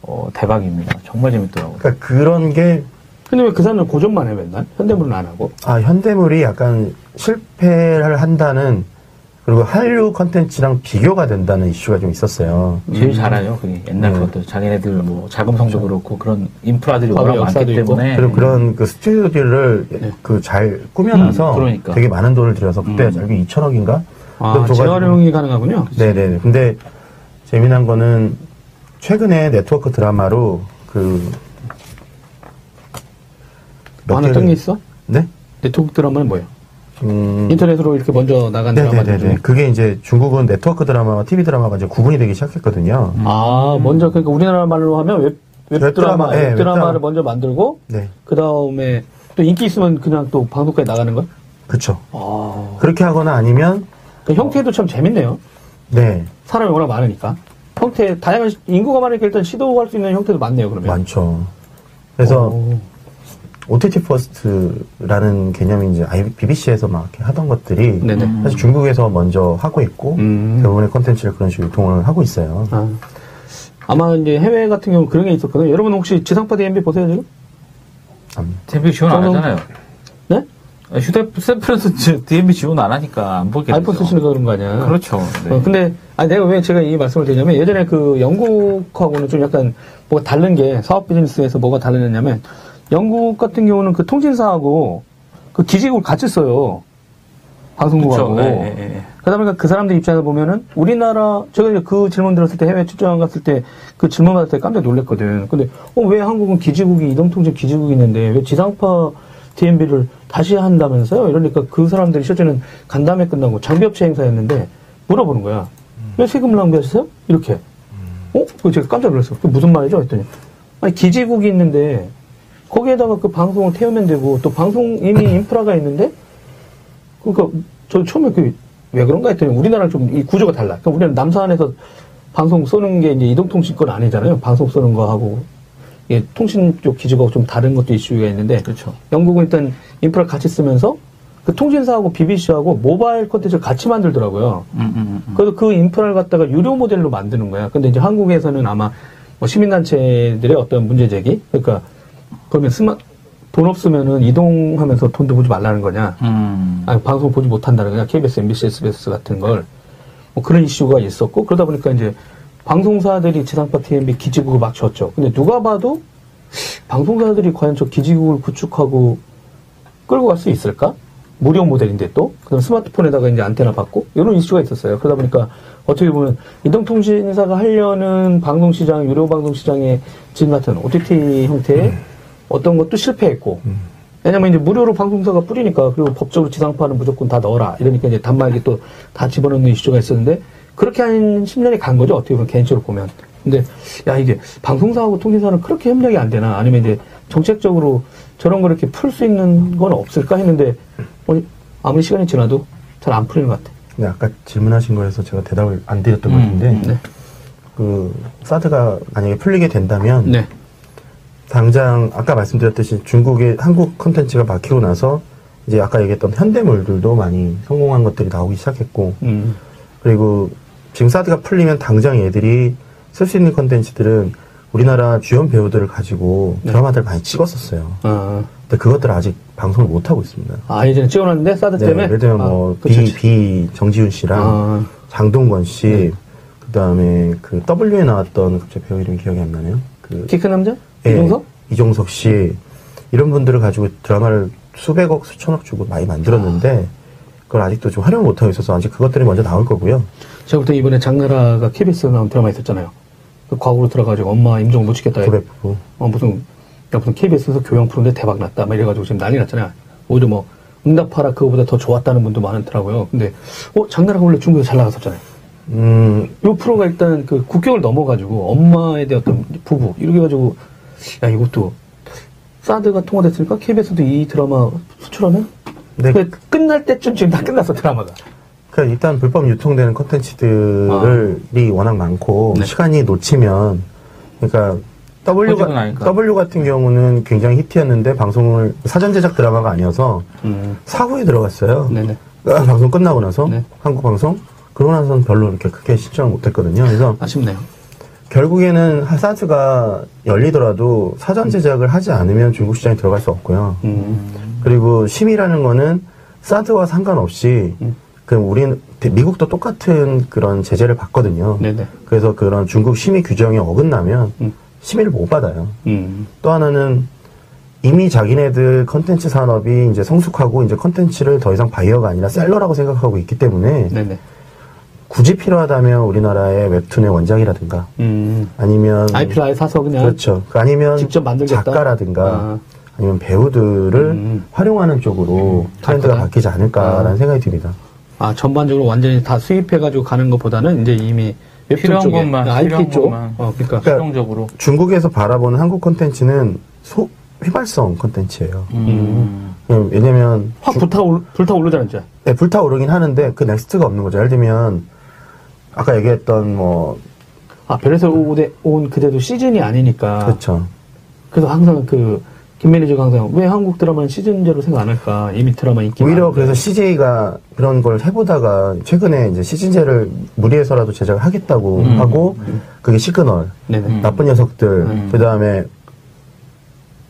어, 대박입니다. 정말 재밌더라고요. 그러니까 그런 게 근데 왜 그 사람은 고전만 해 맨날 현대물은 안 하고 아, 현대물이 약간 실패를 한다는 그리고 한류 컨텐츠랑 비교가 된다는 이슈가 좀 있었어요. 제일 잘해요. 그게 옛날 네. 것도 자기네들 뭐 자금성도 그렇고 그런 인프라들이 워낙 많기 있고. 때문에 그리고 그런 그 스튜디오들을 그잘 꾸며놔서 음, 그러니까. 되게 많은 돈을 들여서 그때 음. 알고 2천억인가? 아 재활용이 가능하군요. 네네. 근데 재미난 거는 최근에 네트워크 드라마로 그 몇 하나 뜬게 있어? 네? 네트워크 드라마는 뭐예요? 음, 인터넷으로 이렇게 먼저 나간 드라마들 네네네. 중에 그게 이제 중국은 네트워크 드라마와 TV 드라마가 이제 구분이 되기 시작했거든요. 아 먼저 그러니까 우리나라 말로 하면 웹, 웹웹 드라마 드라마, 예, 웹 드라마를 웹 드라마. 먼저 만들고 네. 그 다음에 또 인기 있으면 그냥 또 방송까지 나가는 거야? 그쵸. 아, 그렇게 하거나 아니면, 그 형태도 참 재밌네요. 네, 사람이 워낙 많으니까. 형태, 다양한, 시- 인구가 많으니까 일단 시도할 수 있는 형태도 많네요, 그러면. 많죠. 그래서 오. OTT first라는 개념이 이제 BBC에서 막 이렇게 하던 것들이 네네. 사실 중국에서 먼저 하고 있고 음. 대부분의 콘텐츠를 그런 식으로 유통을 하고 있어요. 아. 아마 이제 해외 같은 경우 그런 게 있었거든요. 여러분 혹시 지상파 DMB 보세요, 지금? 음. TV 지원 안 하잖아요. 네? 휴대폰에서 DMB 지원 안 하니까 안 보게 아이폰 되죠. 쓰시는 거 그런 거 아니야? 그렇죠. 네. 어, 근데 아 내가 왜 제가 이 말씀을 드리냐면 예전에 그 영국하고는 좀 약간 뭐가 다른 게 사업 비즈니스에서 뭐가 다르냐면 영국 같은 경우는 그 통신사하고 그 기지국을 같이 써요. 방송국하고. 그렇죠. 예, 예, 예. 그러다 보니까 그 사람들 입장에서 보면은 우리나라 제가 이제 그 질문 들었을 때 해외 출장 갔을 때 그 질문 받을 때 깜짝 놀랐거든. 근데 어 왜 한국은 기지국이 이동통신 기지국이 있는데 왜 지상파 DMB를 다시 한다면서요? 이러니까 그 사람들이 실제는 간담회 끝나고 장비업체 행사였는데 물어보는 거야. 왜 세금을 낭비하셨어요? 이렇게. 어? 그 제가 깜짝 놀랐어. 그게 무슨 말이죠? 했더니 아니 기지국이 있는데 거기에다가 그 방송을 태우면 되고 또 방송 이미 인프라가 있는데 그러니까 저 처음에 그 왜 그런가 했더니 우리나라랑 좀 이 구조가 달라. 그러니까 우리는 남산에서 방송 쏘는 게 이제 이동통신권 아니잖아요. 방송 쏘는 거 하고 이게 통신 쪽 기지가 좀 다른 것도 이슈가 있는데 그렇죠. 영국은 일단 인프라 같이 쓰면서 그 통신사하고 BBC하고 모바일 콘텐츠를 같이 만들더라고요. 음, 음, 음. 그래서 그 인프라를 갖다가 유료 모델로 만드는 거야. 근데 이제 한국에서는 아마 뭐 시민단체들의 어떤 문제 제기? 그러니까 그러면 스마, 돈 없으면은 이동하면서 돈도 보지 말라는 거냐? 음. 아니, 방송 보지 못한다는 거냐? KBS, MBC, SBS 같은 걸. 뭐 그런 이슈가 있었고, 그러다 보니까 이제 방송사들이 지상파 TMB 기지국을 막 줬죠. 근데 누가 봐도 방송사들이 과연 저 기지국을 구축하고 끌고 갈 수 있을까? 무료 모델인데 또, 그다음 스마트폰에다가 이제 안테나 받고, 이런 이슈가 있었어요. 그러다 보니까 어떻게 보면 이동통신사가 하려는 방송 시장, 유료 방송 시장의 지금 같은 OTT 형태의 어떤 것도 실패했고, 왜냐면 이제 무료로 방송사가 뿌리니까, 그리고 법적으로 지상파는 무조건 다 넣어라. 이러니까 이제 단말기 또 다 집어넣는 이슈가 있었는데, 그렇게 한 10년이 간 거죠. 어떻게 보면 개인적으로 보면. 근데, 야, 이게 방송사하고 통신사는 그렇게 협력이 안 되나? 아니면 이제 정책적으로 저런 걸 이렇게 풀 수 있는 건 없을까 했는데, 어, 아무리 시간이 지나도 잘 안 풀리는 것 같아. 근데 아까 질문하신 거에서 제가 대답을 안 드렸던 음, 것 같은데 네. 그 사드가 만약에 풀리게 된다면 네. 당장 아까 말씀드렸듯이 중국의 한국 콘텐츠가 막히고 나서 이제 아까 얘기했던 현대물들도 많이 성공한 것들이 나오기 시작했고 음. 그리고 지금 사드가 풀리면 당장 얘들이 쓸 수 있는 콘텐츠들은 우리나라 주연 배우들을 가지고 네. 드라마들 많이 찍었었어요. 아, 근데 그것들 아직 방송을 못 하고 있습니다. 아, 예전에 찍어놨는데, 사드 네, 때문에? 예를 들면 아, 뭐 그쵸, 비, 그쵸. 비 정지훈 씨랑 아, 장동건 씨, 네. 그다음에 그 W에 나왔던 갑자기 배우 이름이 기억이 안 나네요. 그 키큰 남자? 예, 이종석? 이종석 씨 이런 분들을 가지고 드라마를 수백억 수천억 주고 많이 만들었는데 그걸 아직도 좀 활용을 못하고 있어서 아직 그것들이 먼저 나올 거고요. 제가부터 이번에 장나라가 KBS 나온 드라마 있었잖아요. 그 과거로 들어가지고 엄마 임종 못 지켰다. 부부. 어, 무슨, 야, 무슨 KBS에서 교양 프로인데 대박 났다. 막 이래가지고 지금 난리 났잖아요. 오히려 뭐, 응답하라 그거보다 더 좋았다는 분도 많더라고요. 근데, 어, 장나라가 원래 중국에서 잘 나갔었잖아요. 음, 이 프로가 일단 그 국경을 넘어가지고 엄마에 대한 어떤 부부, 이렇게 해가지고, 야, 이것도, 사드가 통과됐으니까 KBS도 이 드라마 수출하면? 네. 그 끝날 때쯤 지금 다 끝났어, 드라마가. 그러니까 일단 불법 유통되는 콘텐츠들이 워낙 많고 아. 네. 시간이 놓치면 그러니까 퍼지고 W가, 나니까. W 같은 경우는 굉장히 히트였는데 방송을 사전 제작 드라마가 아니어서 음. 사후에 들어갔어요. 네네. 아, 방송 끝나고 나서 네. 한국 방송 그러고 나서는 별로 이렇게 크게 시청을 못했거든요. 그래서 아쉽네요. 결국에는 사드가 열리더라도 사전 제작을 하지 않으면 중국 시장에 들어갈 수 없고요. 음. 그리고 심의라는 거는 사드와 상관없이 음. 그 우리는 미국도 똑같은 그런 제재를 받거든요. 네네. 그래서 그런 중국 심의 규정에 어긋나면 음. 심의를 못 받아요. 음. 또 하나는 이미 자기네들 컨텐츠 산업이 이제 성숙하고 이제 컨텐츠를 더 이상 바이어가 아니라 seller라고 생각하고 있기 때문에 네네. 굳이 필요하다면 우리나라의 웹툰의 원작이라든가 음. 아니면 IP를 아예 사서 그냥 그렇죠. 그 아니면 직접 만들겠다? 작가라든가 아. 아니면 배우들을 음. 활용하는 쪽으로 트렌드가 작가다? 바뀌지 않을까라는 아. 생각이 듭니다. 아, 전반적으로 완전히 다 수입해가지고 가는 것보다는 이제 이미 웹툰 필요한 쪽에 것만, IP 필요한 쪽. 것만. 어, 그러니까. 그러니까 실용적으로. 중국에서 바라보는 한국 콘텐츠는 소 휘발성 콘텐츠예요. 음. 음, 왜냐면 확 불타올, 불타오르잖아, 진짜. 네, 불타오르긴 하는데 그 next가 없는 거죠. 예를 들면 아까 얘기했던 뭐 아, 별에서 오대, 온 그대도 시즌이 아니니까. 그렇죠. 그래서 항상 그, 김 매니저가 항상 왜 한국 드라마는 시즌제로 생각 안 할까? 이미 드라마 인기 오히려 많은데. 그래서 CJ가 그런 걸 해보다가 최근에 이제 시즌제를 무리해서라도 제작을 하겠다고 음. 하고 그게 시그널, 네네. 음. 나쁜 녀석들, 음. 그 다음에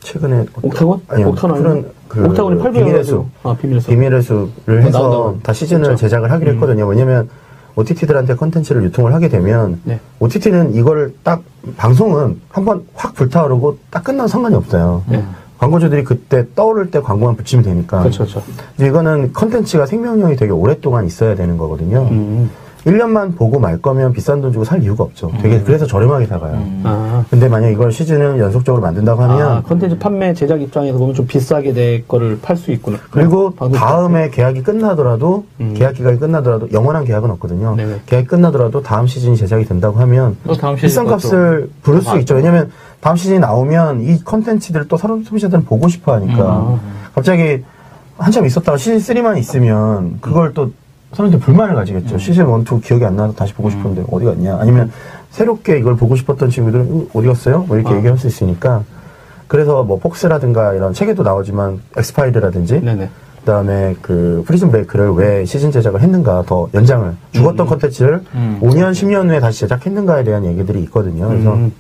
최근에 옥타곤? 아니요. 옥타곤 그 옥타곤이 800 비밀의. 숲. 아, 비밀의 숲. 비밀의 숲을 해서 나온다고. 다 시즌을 그렇죠. 제작을 하기로 했거든요. 왜냐면 OTT들한테 컨텐츠를 유통을 하게 되면 네. OTT는 이거를 딱 방송은 한번 확 불타오르고 딱 끝나면 상관이 없어요. 네. 광고주들이 그때 떠오를 때 광고만 붙이면 되니까. 그렇죠, 그렇죠. 이거는 컨텐츠가 생명력이 되게 오랫동안 있어야 되는 거거든요. 음. 1년만 보고 말 거면 비싼 돈 주고 살 이유가 없죠. 되게 음. 그래서 저렴하게 사가요. 아. 근데 만약 이걸 시즌을 연속적으로 만든다고 하면 아, 컨텐츠 판매 제작 입장에서 보면 좀 비싸게 내 거를 팔 수 있구나. 그리고 방송 다음에 계약이 끝나더라도 음. 계약 기간이 끝나더라도 영원한 계약은 없거든요. 네네. 계약이 끝나더라도 다음 시즌이 제작이 된다고 하면 또 다음 시즌 비싼 것도 값을 부를 수 아, 있죠. 왜냐면 다음 시즌이 나오면 이 컨텐츠들을 또 사람 소비자들은 보고 싶어 하니까 음. 갑자기 한참 있었다가 시즌 3만 있으면 그걸 또 사람들이 불만을 가지겠죠. 시즌 1, 2 기억이 안 나서 다시 보고 싶은데 어디 갔냐? 아니면 새롭게 이걸 보고 싶었던 친구들은 음, 어디 갔어요? 뭐 이렇게 아. 얘기할 수 있으니까 그래서 뭐 폭스라든가 이런 책에도 나오지만 엑스파일이라든지 네네. 그다음에 그 프리즌 브레이크를 왜 시즌 제작을 했는가 더 연장을 죽었던 컨텐츠를 음. 5년 10년 후에 다시 제작했는가에 대한 얘기들이 있거든요. 그래서 음.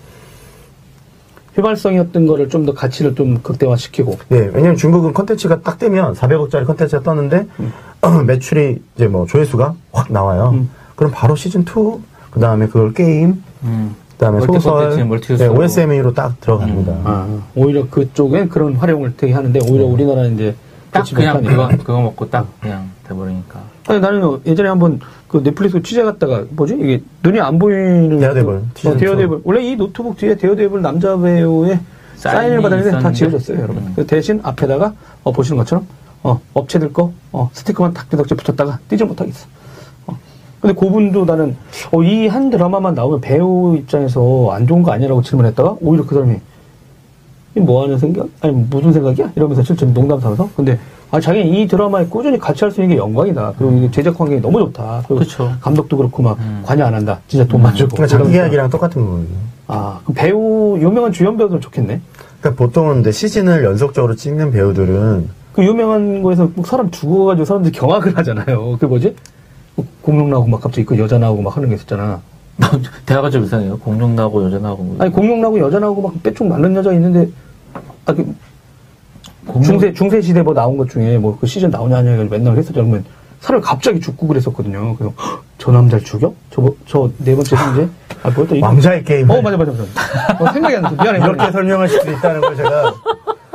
휘발성이었던 거를 좀 더 가치를 좀 극대화시키고. 네, 왜냐면 중국은 컨텐츠가 딱 뜨면 400억짜리 컨텐츠가 떴는데 매출이 이제 뭐 조회수가 확 나와요. 음. 그럼 바로 시즌 2 그 다음에 그걸 게임 음. 그 다음에 멀티 소설 멀티 네. OSMU로 딱 들어갑니다. 아, 오히려 그쪽엔 그런 활용을 되게 하는데 오히려 우리나라는 이제 딱 그냥. 그거 그거 먹고 딱 그냥 돼버리니까. 아니 나는 예전에 한번 그 넷플릭스 취재 갔다가 뭐지 이게 눈이 안 보이는 데어데블, 어, 데어데블 원래 이 노트북 뒤에 데어데블 남자 배우의 사인을 받았는데 다. 지워졌어요 여러분 음. 그 대신 앞에다가 어, 보시는 것처럼 어, 업체들 거 어, 스티커만 탁 뜯어지 붙였다가 떼지 못하겠어 어. 근데 그분도 나는 어, 이 한 드라마만 나오면 배우 입장에서 안 좋은 거 아니라고 질문했다가 오히려 그 사람이 이뭐 하는 생각? 아니 무슨 생각이야? 이러면서 실제 농담 삼아서 근데 아 자기 이 드라마에 꾸준히 같이 할 수 있는 게 영광이다. 그리고 이게 제작 환경이 너무 좋다. 그리고 그쵸. 감독도 그렇고 막 음. 관여 안 한다. 진짜 돈만 주고. 그러니까 자기. 계약이랑 똑같은 거거든요. 아, 그 배우 유명한 주연 배우들 좋겠네. 그러니까 보통은 근데 시즌을 연속적으로 찍는 배우들은 그 유명한 거에서 꼭 사람 죽어가지고 사람들이 경악을 하잖아요. 그 뭐지? 뭐 공룡 나오고 막 갑자기 그 여자 나오고 막 하는 게 있었잖아. 대화가 좀 이상해요. 공룡 나고 여자 나고. 뭐. 아니 공룡 나오고 여자 나오고 막 빼쭉 마른 여자 있는데 아, 그 공룡- 중세 중세 시대 뭐 나온 것 중에 뭐 그 시즌 나오냐 하냐 해가지고 맨날 했었죠. 그러면 사람이 갑자기 죽고 그랬었거든요. 그래서 헉, 저 남자를 죽여? 저네 번째 형제? 아 뭐였다 이거? 왕자의 게임 어 맞아 맞아 맞아. 어, 생각이 안 나서 미안해. 이렇게 미안해. 설명하실 수 있다는 걸 제가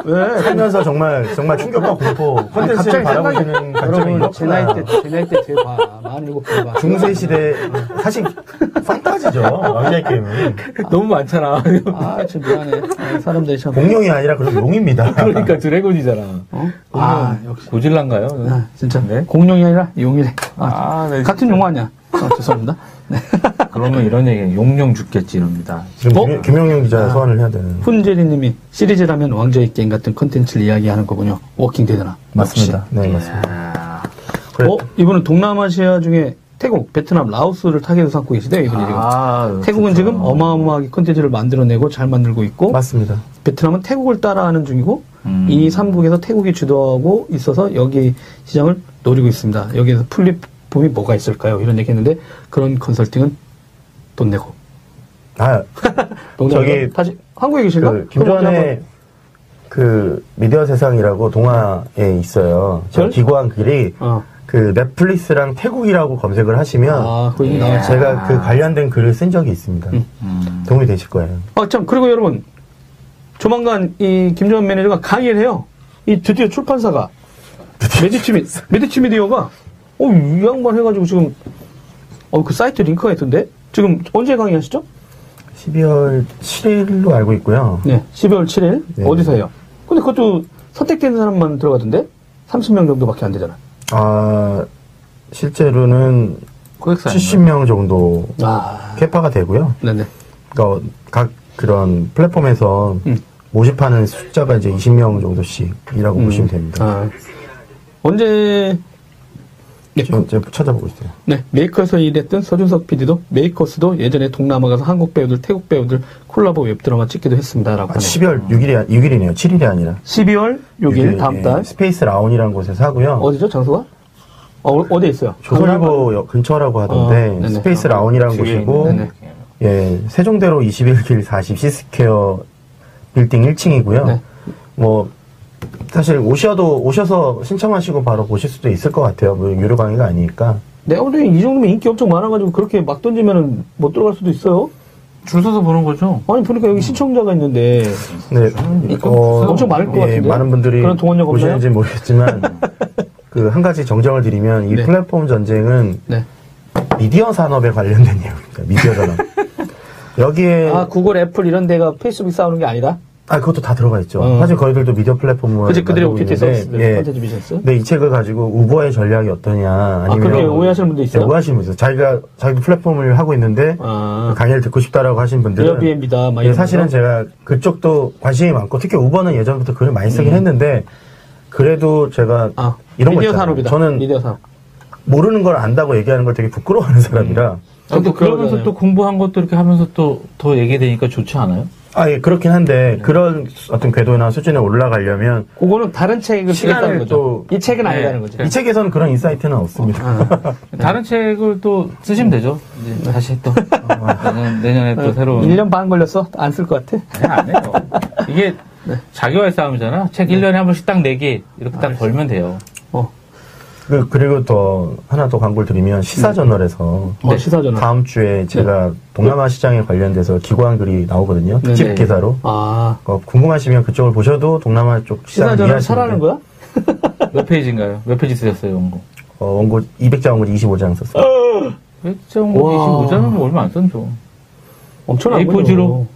왜? 살면서 정말 정말 충격과 공포 컨텐츠를 갑자기 바라보시는 관점이 여러분 제 나이 이렇구나. 때제 나이 때 제가 봐 많이 일곱 개 봐. 중세 시대 사실 판타지죠 왕자의 게임은 너무 많잖아. 아, 참 미안해. 아, 사람들이 참. 공룡이 아니라 그런 용입니다. 그러니까 드래곤이잖아. 어? 아, 아, 역시. 고질란가요? 아, 진짜. 네. 공룡이 아니라 용이래. 아, 아, 네, 같은 용어 아니야. 아, 죄송합니다. 네. 그러면 이런 얘기 용룡 죽겠지 이럽니다. 지금 어? 김- 김용용 기자 소환을 해야 되는. 훈제리님이 시리즈라면 왕좌의 게임 같은 컨텐츠를 이야기하는 거군요. 워킹데드나. 맞습니다. 네, 맞습니다. 아, 그래, 어? 이분은 동남아시아 중에 태국, 베트남, 라오스를 타겟으로 삼고 계시대요, 이분이 지금. 아, 태국은. 지금 어마어마하게 컨텐츠를 만들어내고 잘 만들고 있고, 맞습니다. 베트남은 태국을 따라하는 중이고, 음. 이 3국에서 태국이 주도하고 있어서 여기 시장을 노리고 있습니다. 여기에서 플랫폼이 뭐가 있을까요? 이런 얘기 했는데, 그런 컨설팅은 돈 내고. 아. 저기 다시, 한국에 계신가? 그, 예전에 그 미디어 세상이라고 동화에 있어요. 저 별? 기고한 글이 어. 그 넷플릭스랑 태국이라고 검색을 하시면 아, 예. 나왔지. 제가 그 관련된 글을 쓴 적이 있습니다. 음. 음. 도움이 되실 거예요. 아, 참, 그리고 여러분, 조만간 이 김조한 매니저가 강의를 해요. 이 드디어 출판사가, 메디치 미, 메디치 미디어가, 어, 이 양반 해가지고 지금, 어, 그 사이트 링크가 있던데? 지금 언제 강의하시죠? 12월 7일로 알고 있고요. 네, 12월 7일. 네. 어디서 해요? 근데 그것도 선택된 사람만 들어가던데? 30명 정도밖에 안 되잖아. 아, 실제로는 고객사 70명 정도 아, 캐파가 되고요. 네네. 그러니까 각 그런 플랫폼에서 음. 모집하는 숫자가 이제 20명 정도씩이라고 보시면 됩니다. 아, 언제, 네. 지금 제가 찾아보고 있어요. 네, 메이커에서 일했던 서준석 PD도 메이커스도 예전에 동남아 가서 한국 배우들, 태국 배우들 콜라보 웹드라마 찍기도 했습니다라고 아, 하네요. 12월 6일이, 6일이네요. 7일이 아니라. 12월 6일 다음 달 스페이스 라운이라는 곳에서 하고요. 어디죠 장소가? 어, 어디에 있어요? 조선일보 역 근처라고 하던데 어, 네네. 스페이스 라운이라는 뒤에 곳이고 네네. 예 세종대로 21길 40 시스퀘어 빌딩 1층이고요. 네. 뭐 사실 오셔도 오셔서 신청하시고 바로 보실 수도 있을 것 같아요. 뭐 유료 강의가 아니니까. 내가 보기엔 이 정도면 인기 엄청 많아가지고 그렇게 막 던지면은 못 들어갈 수도 있어요. 줄 서서 보는 거죠. 아니 보니까 여기 시청자가 있는데 네, 엄청 많을 것 같은데? 많은 분들이 그런 동원력 없나요? 보시는지 모르겠지만 그 한 가지 정정을 드리면 이 네. 플랫폼 전쟁은 네. 미디어 산업에 관련된 내용입니다. 미디어 산업. 여기에 아 구글, 애플 이런 데가 페이스북 싸우는 게 아니라 아, 그것도 다 들어가 있죠. 어. 사실 거기들도 미디어 플랫폼을 그제 그들의 만들고 OTT 서비스들 예. 컨텐츠 비즈니스. 근데 이 책을 가지고 우버의 전략이 어떠냐 아니면 그렇게 오해하시는 분도 있어요? 네, 오해하시는 분 있어요. 자기가 자기 플랫폼을 하고 있는데 아. 강의를 듣고 싶다라고 하신 분들은 에어비앤비다 막 예, 사실은 거? 제가 그쪽도 관심이 많고 특히 우버는 예전부터 글을 많이 쓰긴 음. 했는데 그래도 제가 아, 이런 거 미디어 있잖아요. 산업이다. 저는 미디어 산업. 모르는 걸 안다고 얘기하는 걸 되게 부끄러워하는 사람이라 음. 아, 또 그러면서 그러잖아요. 또 공부한 것도 이렇게 하면서 또 더 얘기되니까 좋지 않아요? 아, 예, 그렇긴 한데 그런 어떤 궤도나 수준에 올라가려면 그거는 다른 책을 시간을 쓰겠다는 거죠. 또- 이 책은 네. 아니라는 거죠. 이 책에서는 그런 insight는 없습니다. 아, 다른 책을 또 쓰시면 되죠. 이제 다시 또 내년, 내년에 또 새로운 1년 반 걸렸어? 안 쓸 것 같아? 아니, 안 해요. 이게 자기와의 싸움이잖아. 책 1년에 한 번씩 딱 4개 이렇게 딱 걸면 돼요. 어, 그, 그리고 더 하나 더 광고를 드리면 시사저널에서 어, 시사전화. 다음 주에 제가 동남아 시장에 관련돼서 기고한 글이 나오거든요. 네네. 특집 기사로. 아, 어, 궁금하시면 그쪽을 보셔도 동남아 쪽 시장 이해하시면 사라는 거야? 몇 페이지인가요? 몇 페이지 쓰셨어요, 원고? 어, 원고 200자 원고 25장 썼어요. 와. 25장은 얼마 안 썼죠. 엄청난 A4 거죠. 지로.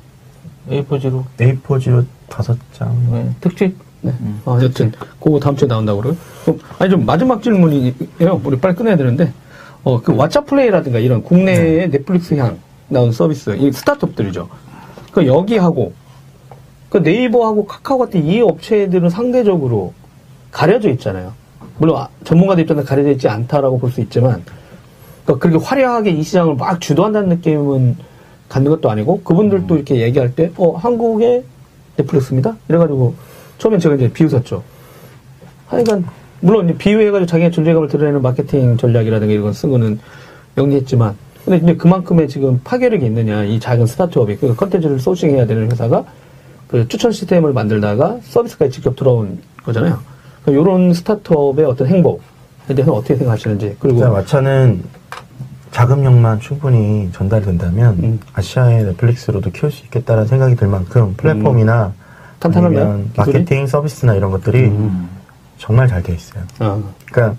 A4지로. A4지로 5장. 네, 특집. 네. 어, 여튼 그거 다음 주에 나온다고 그래요. 그럼, 아니 좀 마지막 질문이에요. 우리 빨리 끝내야 되는데 어, 그 왓챠 플레이라든가 이런 국내의 넷플릭스 향 나온 서비스 이 스타트업들이죠. 그 여기하고 그 네이버하고 카카오 같은 이 업체들은 상대적으로 가려져 있잖아요. 물론 아, 전문가들 입장에서 가려져 있지 않다라고 볼 수 있지만 그러니까 그렇게 화려하게 이 시장을 막 주도한다는 느낌은 갖는 것도 아니고 그분들도 이렇게 얘기할 때 어, 한국의 넷플릭스입니다. 이래가지고 처음엔 제가 이제 비웃었죠. 하여간 물론 이제 비유해가지고 자기의 존재감을 드러내는 마케팅 전략이라든가 이런 건쓴 거는 영리했지만 근데 이제 그만큼의 지금 파괴력이 있느냐 이 작은 스타트업이 그 컨텐츠를 sourcing해야 되는 회사가 그 추천 시스템을 만들다가 서비스까지 직접 들어온 거잖아요. 이런 스타트업의 어떤 행보에 대해서 어떻게 생각하시는지 그리고 자, 왓챠는 자금력만 충분히 전달된다면 음. 아시아의 넷플릭스로도 키울 수 있겠다는 생각이 들 만큼 플랫폼이나 탄탄한가요? 마케팅 서비스나 이런 것들이 음. 정말 잘 돼 있어요. 아, 그러니까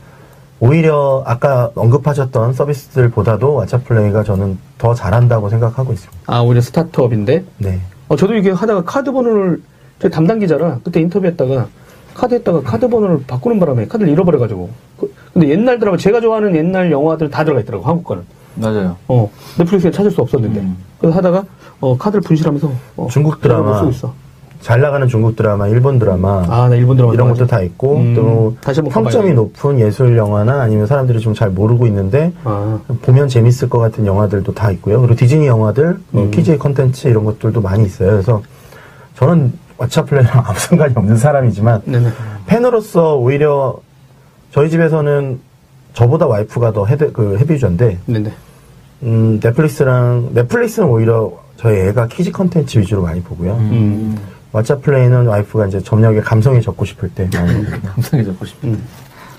오히려 아까 언급하셨던 서비스들보다도 왓챠플레이가 저는 더 잘한다고 생각하고 있습니다. 아 오히려 스타트업인데 네. 어, 저도 이게 하다가 카드 번호를, 저 담당 기자라, 그때 인터뷰했다가, 카드 했다가 카드 번호를 바꾸는 바람에 카드를 잃어버려가지고. 그- 근데 옛날 드라마, 제가 좋아하는 옛날 영화들 다 들어가 있더라고, 한국 거는. 맞아요. 어, 넷플릭스에 찾을 수 없었는데. 음. 그래서 하다가, 어, 카드를 분실하면서. 어, 중국 드라마. 쓰고 있어. 잘 나가는 중국 드라마, 일본 드라마 아, 나 일본 드라마 이런. 것도 다 있고 음, 또 다시 평점이. 높은 예술 영화나 아니면 사람들이 좀 잘 모르고 있는데 아, 보면 재밌을 것 같은 영화들도 다 있고요. 그리고 디즈니 영화들, 뭐 음. kids의 컨텐츠 이런 것들도 많이 있어요. 그래서 저는 왓챠플레이랑 아무 상관이 없는 사람이지만 네네. 팬으로서 오히려 저희 집에서는 저보다 와이프가 더 헤드, 그 heavy user인데 네네. 음, 넷플릭스랑 넷플릭스는 오히려 저희 애가 kids 컨텐츠 위주로 많이 보고요. 음. 왓챠 플레이는 와이프가 이제 저녁에 감성에 젖고 싶을 때 많이 감성이 잡고 싶다. 음.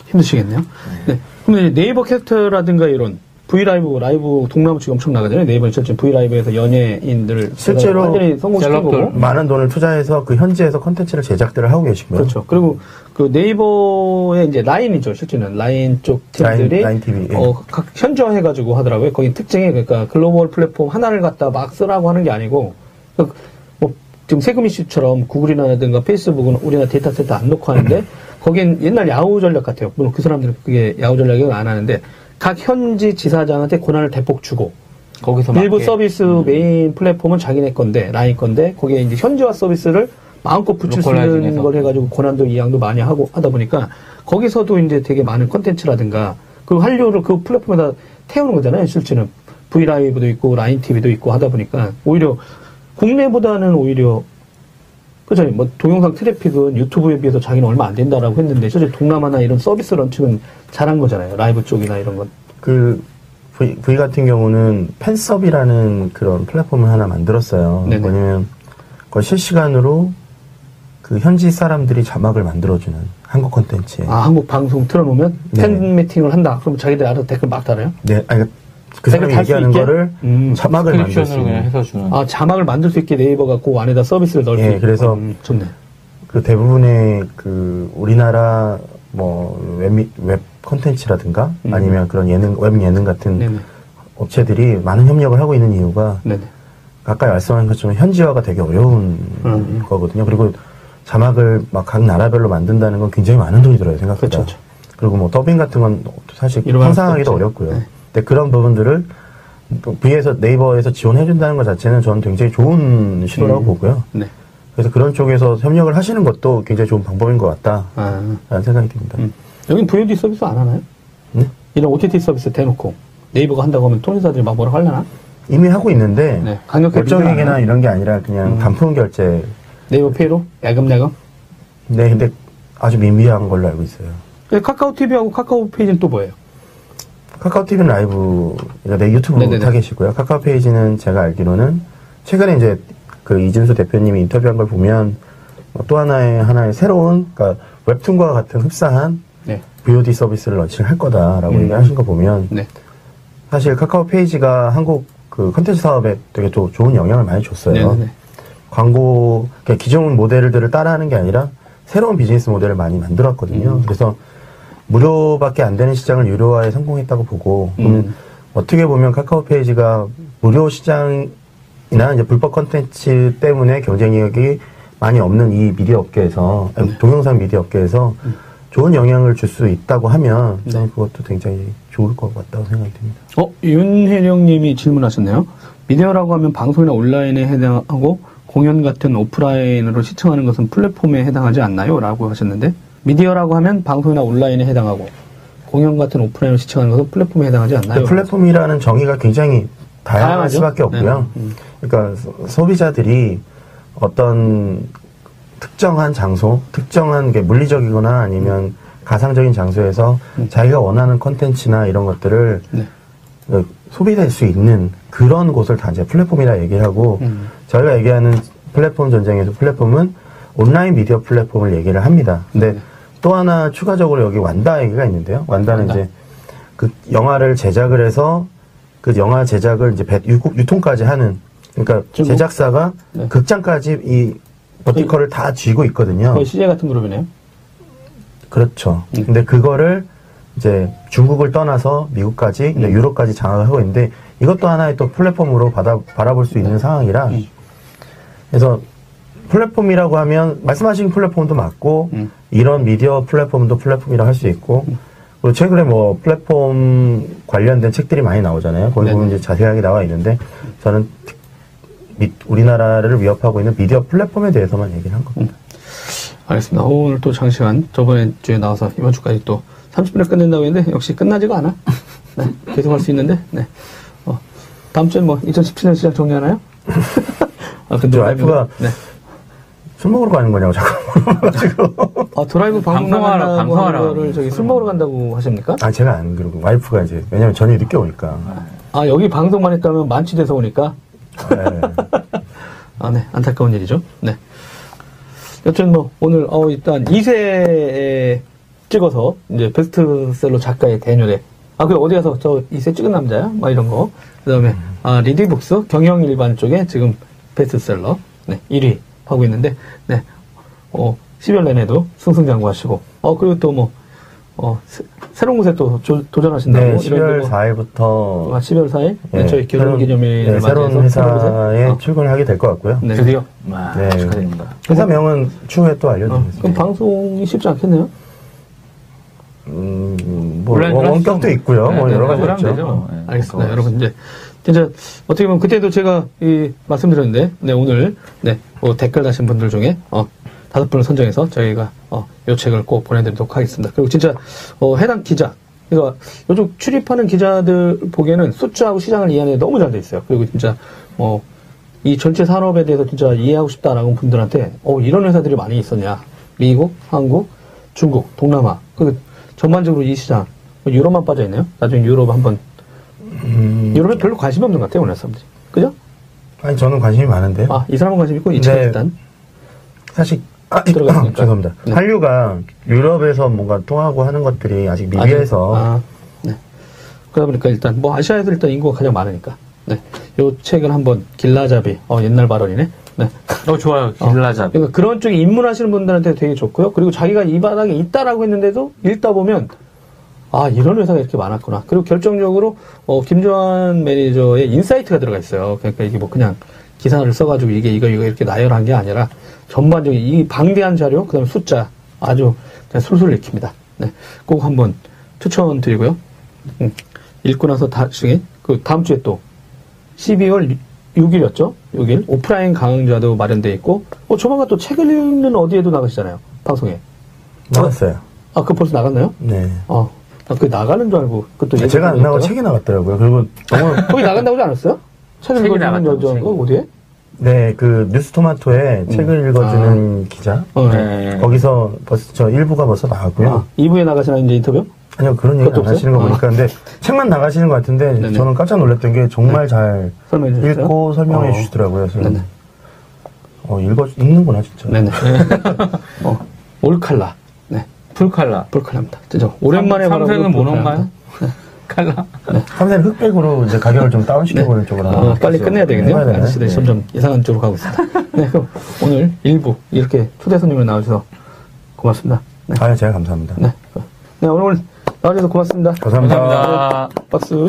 힘드시겠네요. 네. 그럼 이제 네이버 캐스트라든가 이런 브이라이브, 라이브 동남아 지금 엄청 나가잖아요. 네이버 실제 브이라이브에서 연예인들. 실제로 완전히 성공시킨 celeb들. 거고. 많은 돈을 투자해서 그 현지에서 컨텐츠를 제작들을 하고 계시고요. 그렇죠. 그리고 그 네이버의 이제 라인이죠. 실제는 라인 쪽 팀들이 라인- 라인 TV, 예. 어, 각 현지화해 가지고 하더라고요. 거기 특징이 그러니까 글로벌 플랫폼 하나를 갖다 막 쓰라고 하는 게 아니고 그뭐 지금 세금 이슈처럼 구글이나든가 페이스북은 우리나라 데이터 센터 안 놓고 하는데 거긴 옛날 야후 전략 같아요. 물론 그 사람들은 그게 야후 전략은 안 하는데 각 현지 지사장한테 권한을 대폭 주고 거기서 일부 맞게. 서비스 메인 플랫폼은 자기네 건데 라인 건데 거기에 이제 현지화 서비스를 마음껏 붙일 수 있는. 걸 해가지고 권한도 이양도 많이 하고 하다 보니까 거기서도 이제 되게 많은 컨텐츠라든가 그 한류를 그 플랫폼에다 태우는 거잖아요 실제는 브이라이브도 있고 라인 TV도 있고 하다 보니까 오히려 국내보다는 오히려 그죠 뭐 동영상 트래픽은 유튜브에 비해서 자기는 얼마 안 된다라고 했는데 실제 동남아나 이런 서비스 launching은 잘한 거잖아요 라이브 쪽이나 이런 건 그 V, V 같은 경우는 fansub이라는 그런 플랫폼을 하나 만들었어요. 네네. 뭐냐면 그걸 실시간으로 그 현지 사람들이 자막을 만들어주는 한국 콘텐츠에. 아, 한국 방송 틀어놓으면 네. 팬 미팅을 한다. 그럼 자기들 알아서 댓글 막 달아요? 네, 아니, 그 사람이 얘기하는 있게? 거를 음, 자막을 만들 수 있는. 해서 주는. 아, 자막을 만들 수 있게 네이버가 그 안에다 서비스를 넣을 수 예, 있게. 그래서 음, 좋네. 그 대부분의 그 우리나라 뭐웹 웹 콘텐츠라든가 음. 아니면 그런 예능 웹 예능 같은 네네. 업체들이 많은 협력을 하고 있는 이유가 네네. 가까이 말씀하신 것처럼 현지화가 되게 어려운 음. 거거든요. 그리고 자막을 막 각 나라별로 만든다는 건 굉장히 많은 돈이 들어요 생각보다. 그렇죠. 그리고 뭐 더빙 같은 건 사실 수 상상하기도. 어렵고요. 네. 근데 그런 부분들을 V에서 네이버에서 지원해 준다는 것 자체는 저는 굉장히 좋은 시도라고 음. 보고요. 네. 그래서 그런 쪽에서 협력을 하시는 것도 굉장히 좋은 방법인 것 같다라는 아, 생각이 듭니다. 음. 여긴 VOD 서비스 안 하나요? 네? 이런 OTT 서비스 대놓고 네이버가 한다고 하면 통신사들이 막 뭐라고 하려나? 이미 하고 있는데 네, 월정액이나? 이런 게 아니라 그냥 음. 단품 결제. 네이버 페이로? 야금야금? 네, 근데 아주 미미한 걸로 알고 있어요. 근데 카카오 TV하고 카카오 페이지는 또 뭐예요? 카카오 TV 라이브, 그러니까 내 유튜브 네네네. 타겟이고요. 카카오 페이지는 제가 알기로는 최근에 이제 그 이진수 대표님이 인터뷰한 걸 보면 뭐또 하나의 하나의 새로운 그러니까 웹툰과 같은 흡사한 네. VOD 서비스를 launching을 할 거다라고 음. 얘기하신 거 보면 네. 사실 카카오 페이지가 한국 그 컨텐츠 사업에 되게 또 좋은 영향을 많이 줬어요. 네네네. 광고 그러니까 기존 모델들을 따라하는 게 아니라 새로운 비즈니스 모델을 많이 만들었거든요. 음. 그래서 무료밖에 안 되는 시장을 유료화에 성공했다고 보고 음. 어떻게 보면 카카오 페이지가 무료 시장이나 이제 불법 컨텐츠 때문에 경쟁력이 많이 없는 이 미디어 업계에서 네. 동영상 미디어 업계에서 좋은 영향을 줄 수 있다고 하면 네. 그것도 굉장히 좋을 것 같다고 생각이 듭니다. 어, 윤혜령 님이 질문하셨네요. 미디어라고 하면 방송이나 온라인에 해당하고 공연 같은 오프라인으로 시청하는 것은 플랫폼에 해당하지 않나요? 라고 하셨는데 미디어라고 하면 방송이나 온라인에 해당하고 공연 같은 오프라인으로 시청하는 것은 플랫폼에 해당하지 않나요? 근데 플랫폼이라는 정의가 굉장히 다양할 다양하죠? 수밖에 없고요. 네. 음. 그러니까 소- 소비자들이 어떤 특정한 장소, 특정한 게 물리적이거나 아니면 가상적인 장소에서 음. 자기가 원하는 컨텐츠나 이런 것들을 네. 어, 소비될 수 있는 그런 곳을 다 이제 플랫폼이라 얘기를 하고 음. 저희가 얘기하는 플랫폼 전쟁에서 플랫폼은 온라인 미디어 플랫폼을 얘기를 합니다. 근데 네. 또 하나 추가적으로 여기 완다 얘기가 있는데요. 완다는 완다. 이제 그 영화를 제작을 해서 그 영화 제작을 이제 배- 유- 유통까지 하는 그러니까 중국? 제작사가 네. 극장까지 이 버티컬을 다 쥐고 있거든요. 거의 CJ 같은 그룹이네요. 그렇죠. 음. 근데 그거를 이제 중국을 떠나서 미국까지, 이제 음. 유럽까지 장악을 하고 있는데 이것도 하나의 또 플랫폼으로 받아, 바라볼 수 있는 상황이라 음. 그래서 플랫폼이라고 하면 말씀하신 플랫폼도 맞고 음. 이런 미디어 플랫폼도 플랫폼이라고 할수 있고 그리고 최근에 뭐 플랫폼 관련된 책들이 많이 나오잖아요. 거기 보면. 이제 자세하게 나와 있는데 저는 우리나라를 위협하고 있는 미디어 플랫폼에 대해서만 얘기를 한 겁니다. 알겠습니다. 오늘 또 장시간 저번에 주에 나와서 이번 주까지 또 30분에 끝낸다고 했는데 역시 끝나지가 않아. 네, 계속 할 수 있는데, 네. 어, 다음 주에 뭐 2017년 시장 정리하나요? 아, 근데 저 와이프가 네. 술 먹으러 가는 거냐고 자꾸 물어가지고. 아, 드라이브 방송 방송하러- 나간다고 방송하러 하는 거를 저기 술 먹으러 간다고 하십니까? 아, 제가 안 그러고, 와이프가 이제, 왜냐면 저녁에 늦게 오니까. 아, 여기 방송만 했다면 만취돼서 오니까. 네. 아, 네. 안타까운 일이죠. 네. 여튼 뭐, 오늘, 어, 일단 2쇄 찍어서, 이제 베스트셀러 작가의 대열에. 아, 그 어디 가서 저 2쇄 찍은 남자야? 막 이런 거. 그 다음에, 아, 리디북스 경영 일반 쪽에 지금 베스트셀러. 네. 1위 하고 있는데, 네. 어, 10월 내내도 승승장구하시고, 어, 그리고 또 뭐, 어, 새, 새로운 곳에 또 조- 도전하신다고. 네, 이런 12월 뭐, 4일부터. 아, 12월 4일? 네, 저희 결혼 기념일을 네, 새로운 회사에? 어, 출근을 하게 될 것 같고요. 네. 드디어 아, 네. 축하드립니다. 회사명은 추후에 또 어, 알려드리겠습니다. 그럼 방송이 쉽지 않겠네요? 음, 뭐, 원- 원격도. 있고요. 뭐, 네, 여러 네, 가지 있죠. 되죠. 네, 알겠습니다. 여러분, 이제, 진짜, 어떻게 보면 그때도 제가 이, 말씀드렸는데, 네, 오늘, 네, 뭐 댓글 다신 분들 중에, 어, 다섯 분을 선정해서 저희가, 어, 요 책을 꼭 보내드리도록 하겠습니다. 그리고 진짜, 어, 해당 기자, 그러니까 요즘 출입하는 기자들 보기에는 수주하고 시장을 이해하는 게 너무 잘 돼 있어요. 그리고 진짜, 뭐, 이 전체 산업에 대해서 진짜 이해하고 싶다라는 분들한테, 어, 이런 회사들이 많이 있었냐. 미국, 한국, 중국, 동남아. 그, 전반적으로 이 시장, 뭐 유럽만 빠져 있네요. 나중에 유럽 한번 음, 유럽에 별로 관심이 없는 것 같아요, 오늘 사람들이. 그죠? 아니, 저는 관심이 많은데요. 아, 이 사람은 관심 있고, 이 책은 네. 일단. 사실 아, 들어갔으니까. 죄송합니다. 네. 한류가 유럽에서 뭔가 통하고 하는 것들이 아직 미비해서 아, 네. 그러다 보니까 일단 뭐 아시아에도 일단 인구가 가장 많으니까. 네. 요 책을 한번 길라잡이. 어 옛날 발언이네. 네. 어, 좋아요. 길라잡. 그러니까 그런 쪽에 입문하시는 분들한테 되게 좋고요. 그리고 자기가 이 바닥에 있다라고 했는데도 읽다 보면 아 이런 회사가 이렇게 많았구나. 그리고 결정적으로 어, 김조한 매니저의 insight가 들어가 있어요. 그러니까 이게 뭐 그냥 기사를 써가지고 이게 이거 이거 이렇게 나열한 게 아니라 전반적인 이 방대한 자료 그다음에 숫자 아주 그냥 술술 읽힙니다. 네, 꼭 한번 추천드리고요. 음, 읽고 나서 다시 그 다음 주에 또 12월 6일이었죠? 6일 오프라인 강좌도 마련돼 있고 어 조만간 또 책을 읽는 어디에도 나가시잖아요 방송에 나왔어요. 아 그 벌써 나갔나요? 네. 어, 나 그게 나가는 줄 알고 그것도 네, 제가 안 나가고 책이 나갔더라고요. 그리고 너무 거기 나간다고 하지 않았어요? 책을 책이 읽어주는 여자가 책이. 어디에? 네, 그 뉴스토마토에 책을 읽어주는 기자 어, 네. 거기서 벌써 저 일부가 벌써 나왔고요. 아, 2부에 나가시나 이제 인터뷰? 아니요 그런 얘기 안 하시는 거 없어요? 보니까 근데 책만 나가시는 것 같은데 네네. 저는 깜짝 놀랐던 게 정말 잘 설명해? 읽고 설명해 어. 주시더라고요. 어 읽어 읽는구나 진짜. 네네. 어, 올칼라. 네, 풀칼라. 볼칼라입니다. 진짜 오랜만에 삼색은 바라보는 모노인가요? 칼라? 삼세는 흑백으로 이제 가격을 좀 다운시켜보는 쪽으로 어, 한번 빨리 끝내야 되겠네요. 해봐야 되나요? 아저씨들이 네. 점점 이상한 쪽으로 가고 있습니다. 네, 그럼 오늘 일부 이렇게 초대 손님으로 나와주셔서 고맙습니다. 네, 아 제가 감사합니다. 네. 네, 오늘 나와주셔서 고맙습니다. 감사합니다. 감사합니다. 박수.